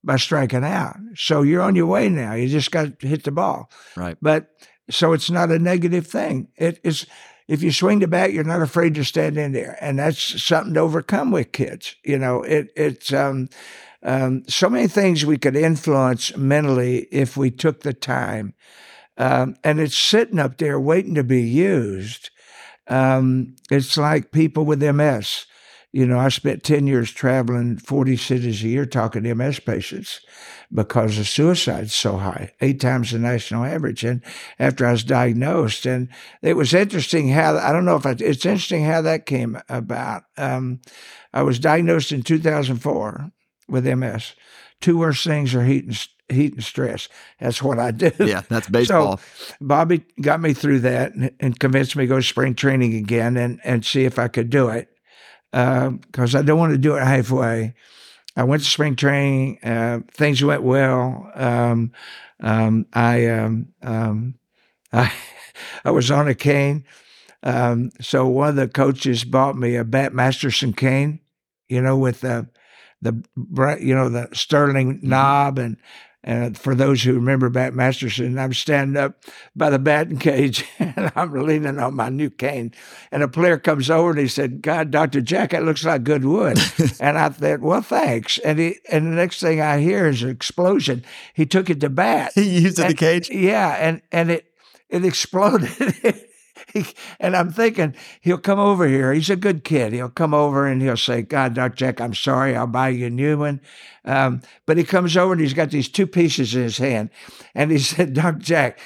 by striking out. So you're on your way now. You just got to hit the ball. Right. But so it's not a negative thing. It is if you swing the bat, you're not afraid to stand in there, and that's something to overcome with kids. You know, it it's um, um, so many things we could influence mentally if we took the time, um, and it's sitting up there waiting to be used. Um, it's like people with MS. You know, I spent 10 years traveling 40 cities a year talking to MS patients because the suicide's so high, eight times the national average. And after I was diagnosed, and it was interesting how, I don't know if I, it's interesting how that came about. Um, I was diagnosed in 2004 with MS. Two worst things are heat and, heat and stress. That's what I do. Yeah, that's baseball. So Bobby got me through that and, and convinced me to go to spring training again and, and see if I could do it. because uh, I don't want to do it halfway. I went to spring training. Uh, things went well. Um, um, I, um, um I, I was on a cane. Um, so one of the coaches bought me a Bat Masterson cane, you know, with the the you know the sterling mm-hmm. knob and and for those who remember Bat Masterson, I'm standing up by the batting cage and I'm leaning on my new cane. And a player comes over and he said, God, Dr. Jack, it looks like good wood. and I thought, well, thanks. And he and the next thing I hear is an explosion. He took it to bat. He used it in the cage? Yeah. And and it it exploded. and I'm thinking he'll come over here. He's a good kid. He'll come over and he'll say, God, Dr. Jack, I'm sorry. I'll buy you a new one. Um, but he comes over and he's got these two pieces in his hand. And he said, Dr. Jack,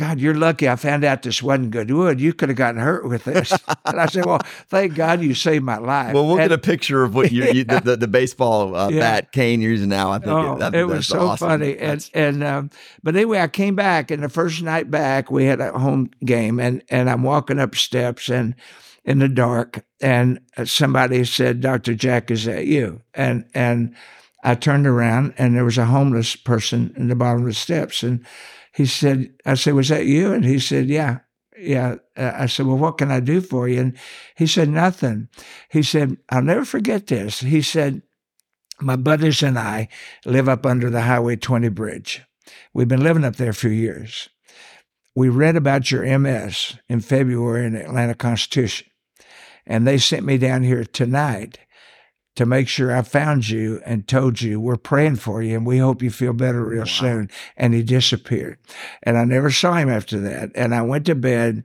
God, you're lucky I found out this wasn't good wood. You could have gotten hurt with this. and I said, Well, thank God you saved my life. Well, we'll and, get a picture of what you, yeah. the, the, the, baseball uh, yeah. bat cane you're using now. I think oh, it, it was so awesome. funny. And, and um, but anyway, I came back, and the first night back, we had a home game, and, and I'm walking up steps and in the dark, and somebody said, Dr. Jack, is that you? And, and I turned around, and there was a homeless person in the bottom of the steps. And he said, I said, was that you? And he said, yeah, yeah. Uh, I said, well, what can I do for you? And he said, nothing. He said, I'll never forget this. He said, my buddies and I live up under the Highway 20 bridge. We've been living up there for years. We read about your MS in February in the Atlanta Constitution, and they sent me down here tonight to make sure I found you and told you we're praying for you and we hope you feel better real wow. soon. And he disappeared. And I never saw him after that. And I went to bed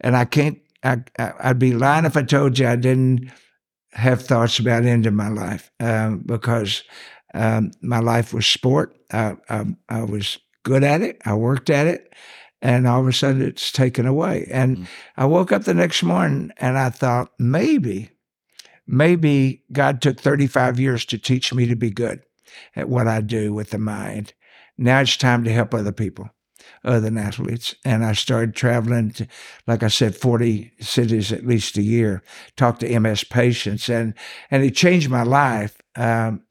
and I can't, I, would be lying if I told you I didn't have thoughts about ending my life um, because um, my life was sport. I, I, I, was good at it. I worked at it. And all of a sudden it's taken away. And mm. I woke up the next morning and I thought, maybe maybe God took 35 years to teach me to be good at what I do with the mind. Now it's time to help other people, other athletes. And I started traveling to, like I said, 40 cities at least a year, talk to MS patients. And, and it changed my life. Um,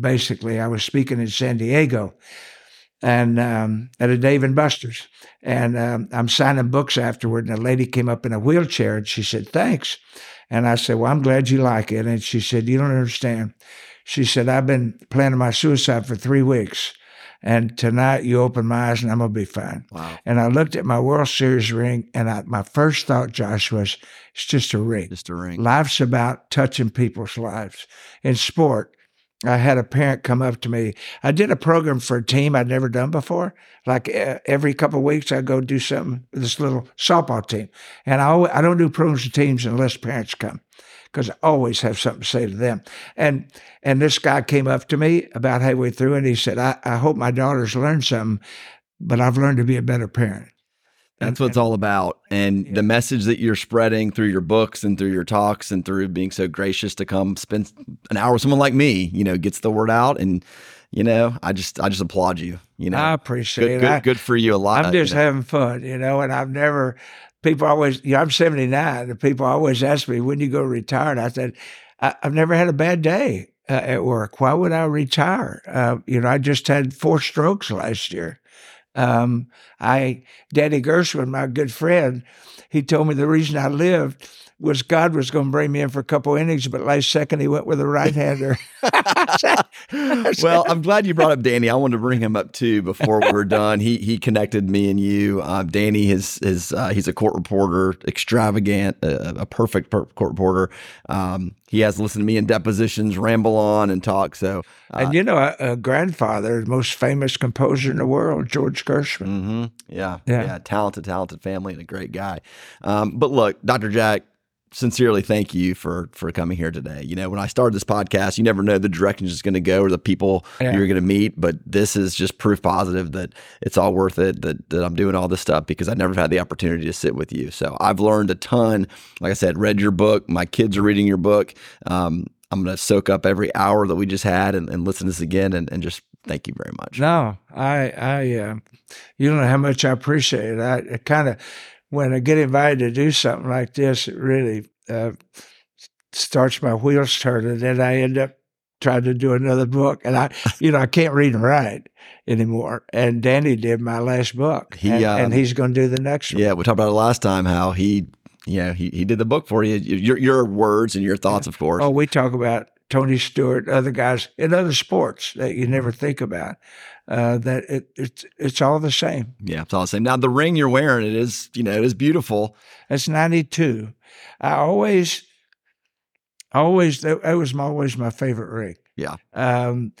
basically, I was speaking in San Diego and um, at a Dave and Buster's. And um, I'm signing books afterward. And a lady came up in a wheelchair and she said, Thanks. And I said, Well, I'm glad you like it. And she said, You don't understand. She said, I've been planning my suicide for three weeks. And tonight you open my eyes and I'm going to be fine. Wow. And I looked at my World Series ring and I, my first thought, Josh, was it's just a ring. Just a ring. Life's about touching people's lives. In sport, I had a parent come up to me. I did a program for a team I'd never done before. Like every couple of weeks, I go do something with this little softball team, and I always, I don't do programs for teams unless parents come, because I always have something to say to them. And and this guy came up to me about halfway through, and he said, "I, I hope my daughters learned something, but I've learned to be a better parent." That's what it's all about. And yeah. the message that you're spreading through your books and through your talks and through being so gracious to come spend an hour with someone like me, you know, gets the word out. And, you know, I just, I just applaud you. You know, I appreciate good, it. Good, I, good for you a lot. I'm just you know. having fun, you know, and I've never, people always, you know, I'm 79 and people always ask me, when do you go retire? And I said, I, have never had a bad day. Uh, at work. Why would I retire? Uh, you know, I just had four strokes last year. Um, I, Danny Gershwin, my good friend, he told me the reason I lived was God was going to bring me in for a couple innings, but last second he went with a right hander. well, I'm glad you brought up Danny. I wanted to bring him up too before we are done. He he connected me and you. Uh, Danny is is uh, he's a court reporter, extravagant, uh, a perfect court reporter. Um, he has listened to me in depositions, ramble on and talk. So, uh, and you know, a, a, grandfather, most famous composer in the world, George Gershwin. Mm-hmm. Yeah, yeah, yeah, talented, talented family and a great guy. Um, but look, Dr. Jack, sincerely thank you for for coming here today. You know, when I started this podcast, you never know the direction it's going to go or the people yeah. you're going to meet, but this is just proof positive that it's all worth it. That that I'm doing all this stuff because I never had the opportunity to sit with you. So I've learned a ton. Like I said, read your book. My kids are reading your book. Um, I'm going to soak up every hour that we just had and, and listen to this again and, and just thank you very much. No, I, I, uh, you don't know how much I appreciate it. I, it kind of, when I get invited to do something like this, it really uh, starts my wheels turning, and I end up trying to do another book, and I, you know, I can't read and write anymore. And Danny did my last book, He, and, um, and he's going to do the next one. Yeah, we talked about it last time. How he, you know, he he did the book for you. Your your words and your thoughts, of course. Oh, we talk about Tony Stewart, other guys in other sports that you never think about. Uh, that it, it's it's all the same. Yeah, it's all the same. Now the ring you're wearing, it is, you know, it is beautiful. It's ninety two. I always, always that that was my, always my favorite ring. Yeah. Um,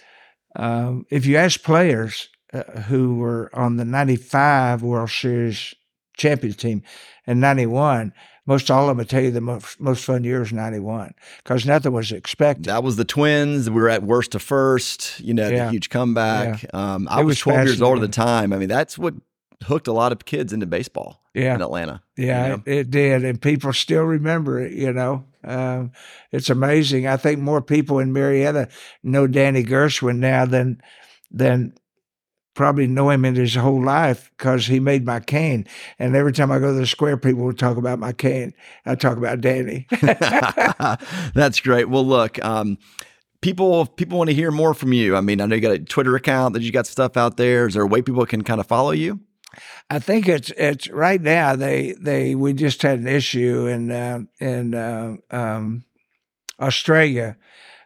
um, if you ask players uh, who were on the '95 World Series champion team and '91, most all of them would tell you the most, most fun year is '91 because nothing was expected. That was the twins. We were at worst to first, you know, Yeah. the huge comeback. Um, I was was 12 years old at the time. I mean, that's what hooked a lot of kids into baseball Yeah. in Atlanta. Yeah, you know? it, it did, and people still remember it. You know, um, it's amazing. I think more people in Marietta know Danny Gershwin now than than probably know him in his whole life because he made my cane. And every time I go to the square, people will talk about my cane. I talk about Danny. That's great. Well, look, um, people people want to hear more from you. I mean, I know you got a Twitter account that you got stuff out there. Is there a way people can kind of follow you? I think it's it's right now. They they we just had an issue in uh, in uh, um, Australia,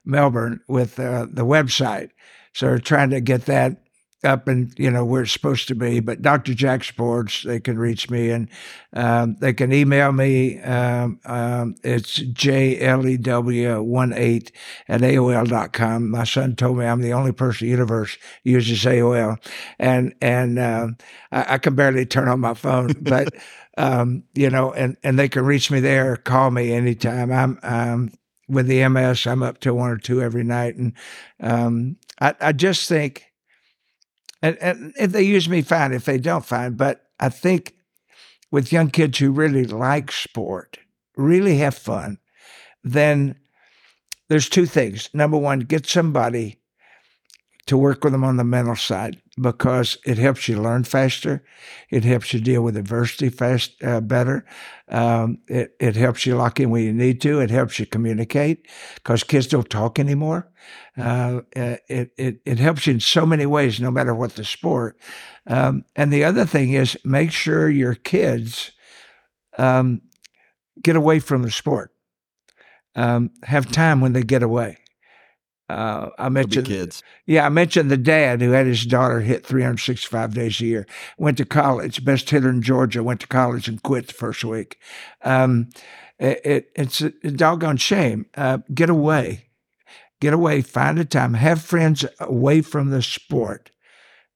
Melbourne, with uh, the website. So they're trying to get that up and you know where it's supposed to be. But Dr. Jack Sports, they can reach me and um, they can email me. Um, um, it's jlew18 at AOL.com. My son told me I'm the only person in the universe uses AOL, and and um, I, I can barely turn on my phone, but. Um, you know, and, and they can reach me there, call me anytime. I'm um, with the MS, I'm up to one or two every night. And I, I just think, and, and if they use me, fine. If they don't, fine. But I think with young kids who really like sport, really have fun, then there's two things. Number one, get somebody to work with them on the mental side because it helps you learn faster. It helps you deal with adversity fast uh, better. Um, it it helps you lock in when you need to. It helps you communicate because kids don't talk anymore. Uh, it it it helps you in so many ways, no matter what the sport. Um, and the other thing is make sure your kids um, get away from the sport. Um, have time when they get away. Uh, I mentioned kids. yeah, I mentioned the dad who had his daughter hit 365 days a year. Went to college, best hitter in Georgia. Went to college and quit the first week. Um, it, it, it's a, doggone shame. Uh, get away, get away. Find a time. Have friends away from the sport,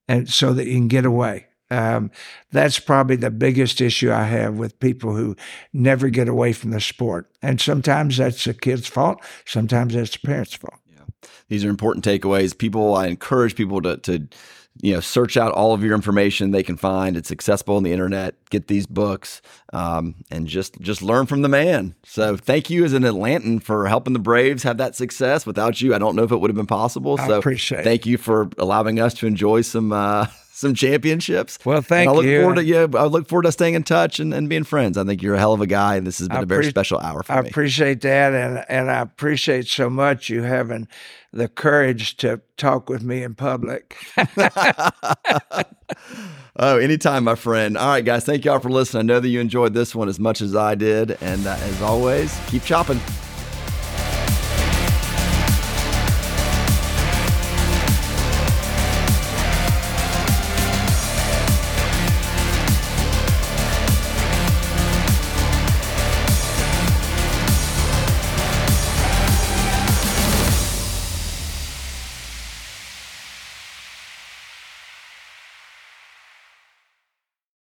and so that you can get away. Um, that's probably the biggest issue I have with people who never get away from the sport. And sometimes that's the kid's fault. Sometimes that's the parents' fault. These are important takeaways. People, I encourage people to, to, you know, search out all of your information they can find. It's accessible on the internet. Get these books, um, and just just learn from the man. So, thank you as an Atlantan for helping the Braves have that success. Without you, I don't know if it would have been possible. I So, appreciate it. thank you for allowing us to enjoy some uh, some championships. Well, thank and I look you. forward to yeah, I look forward to staying in touch and, and being friends. I think you're a hell of a guy, and this has been I a very appre- special hour for I me. I appreciate that, and and I appreciate so much you having the courage to talk with me in public. oh, anytime, my friend. All right, guys. Thank y'all for listening. I know that you enjoyed this one as much as I did. And uh, as always, keep chopping.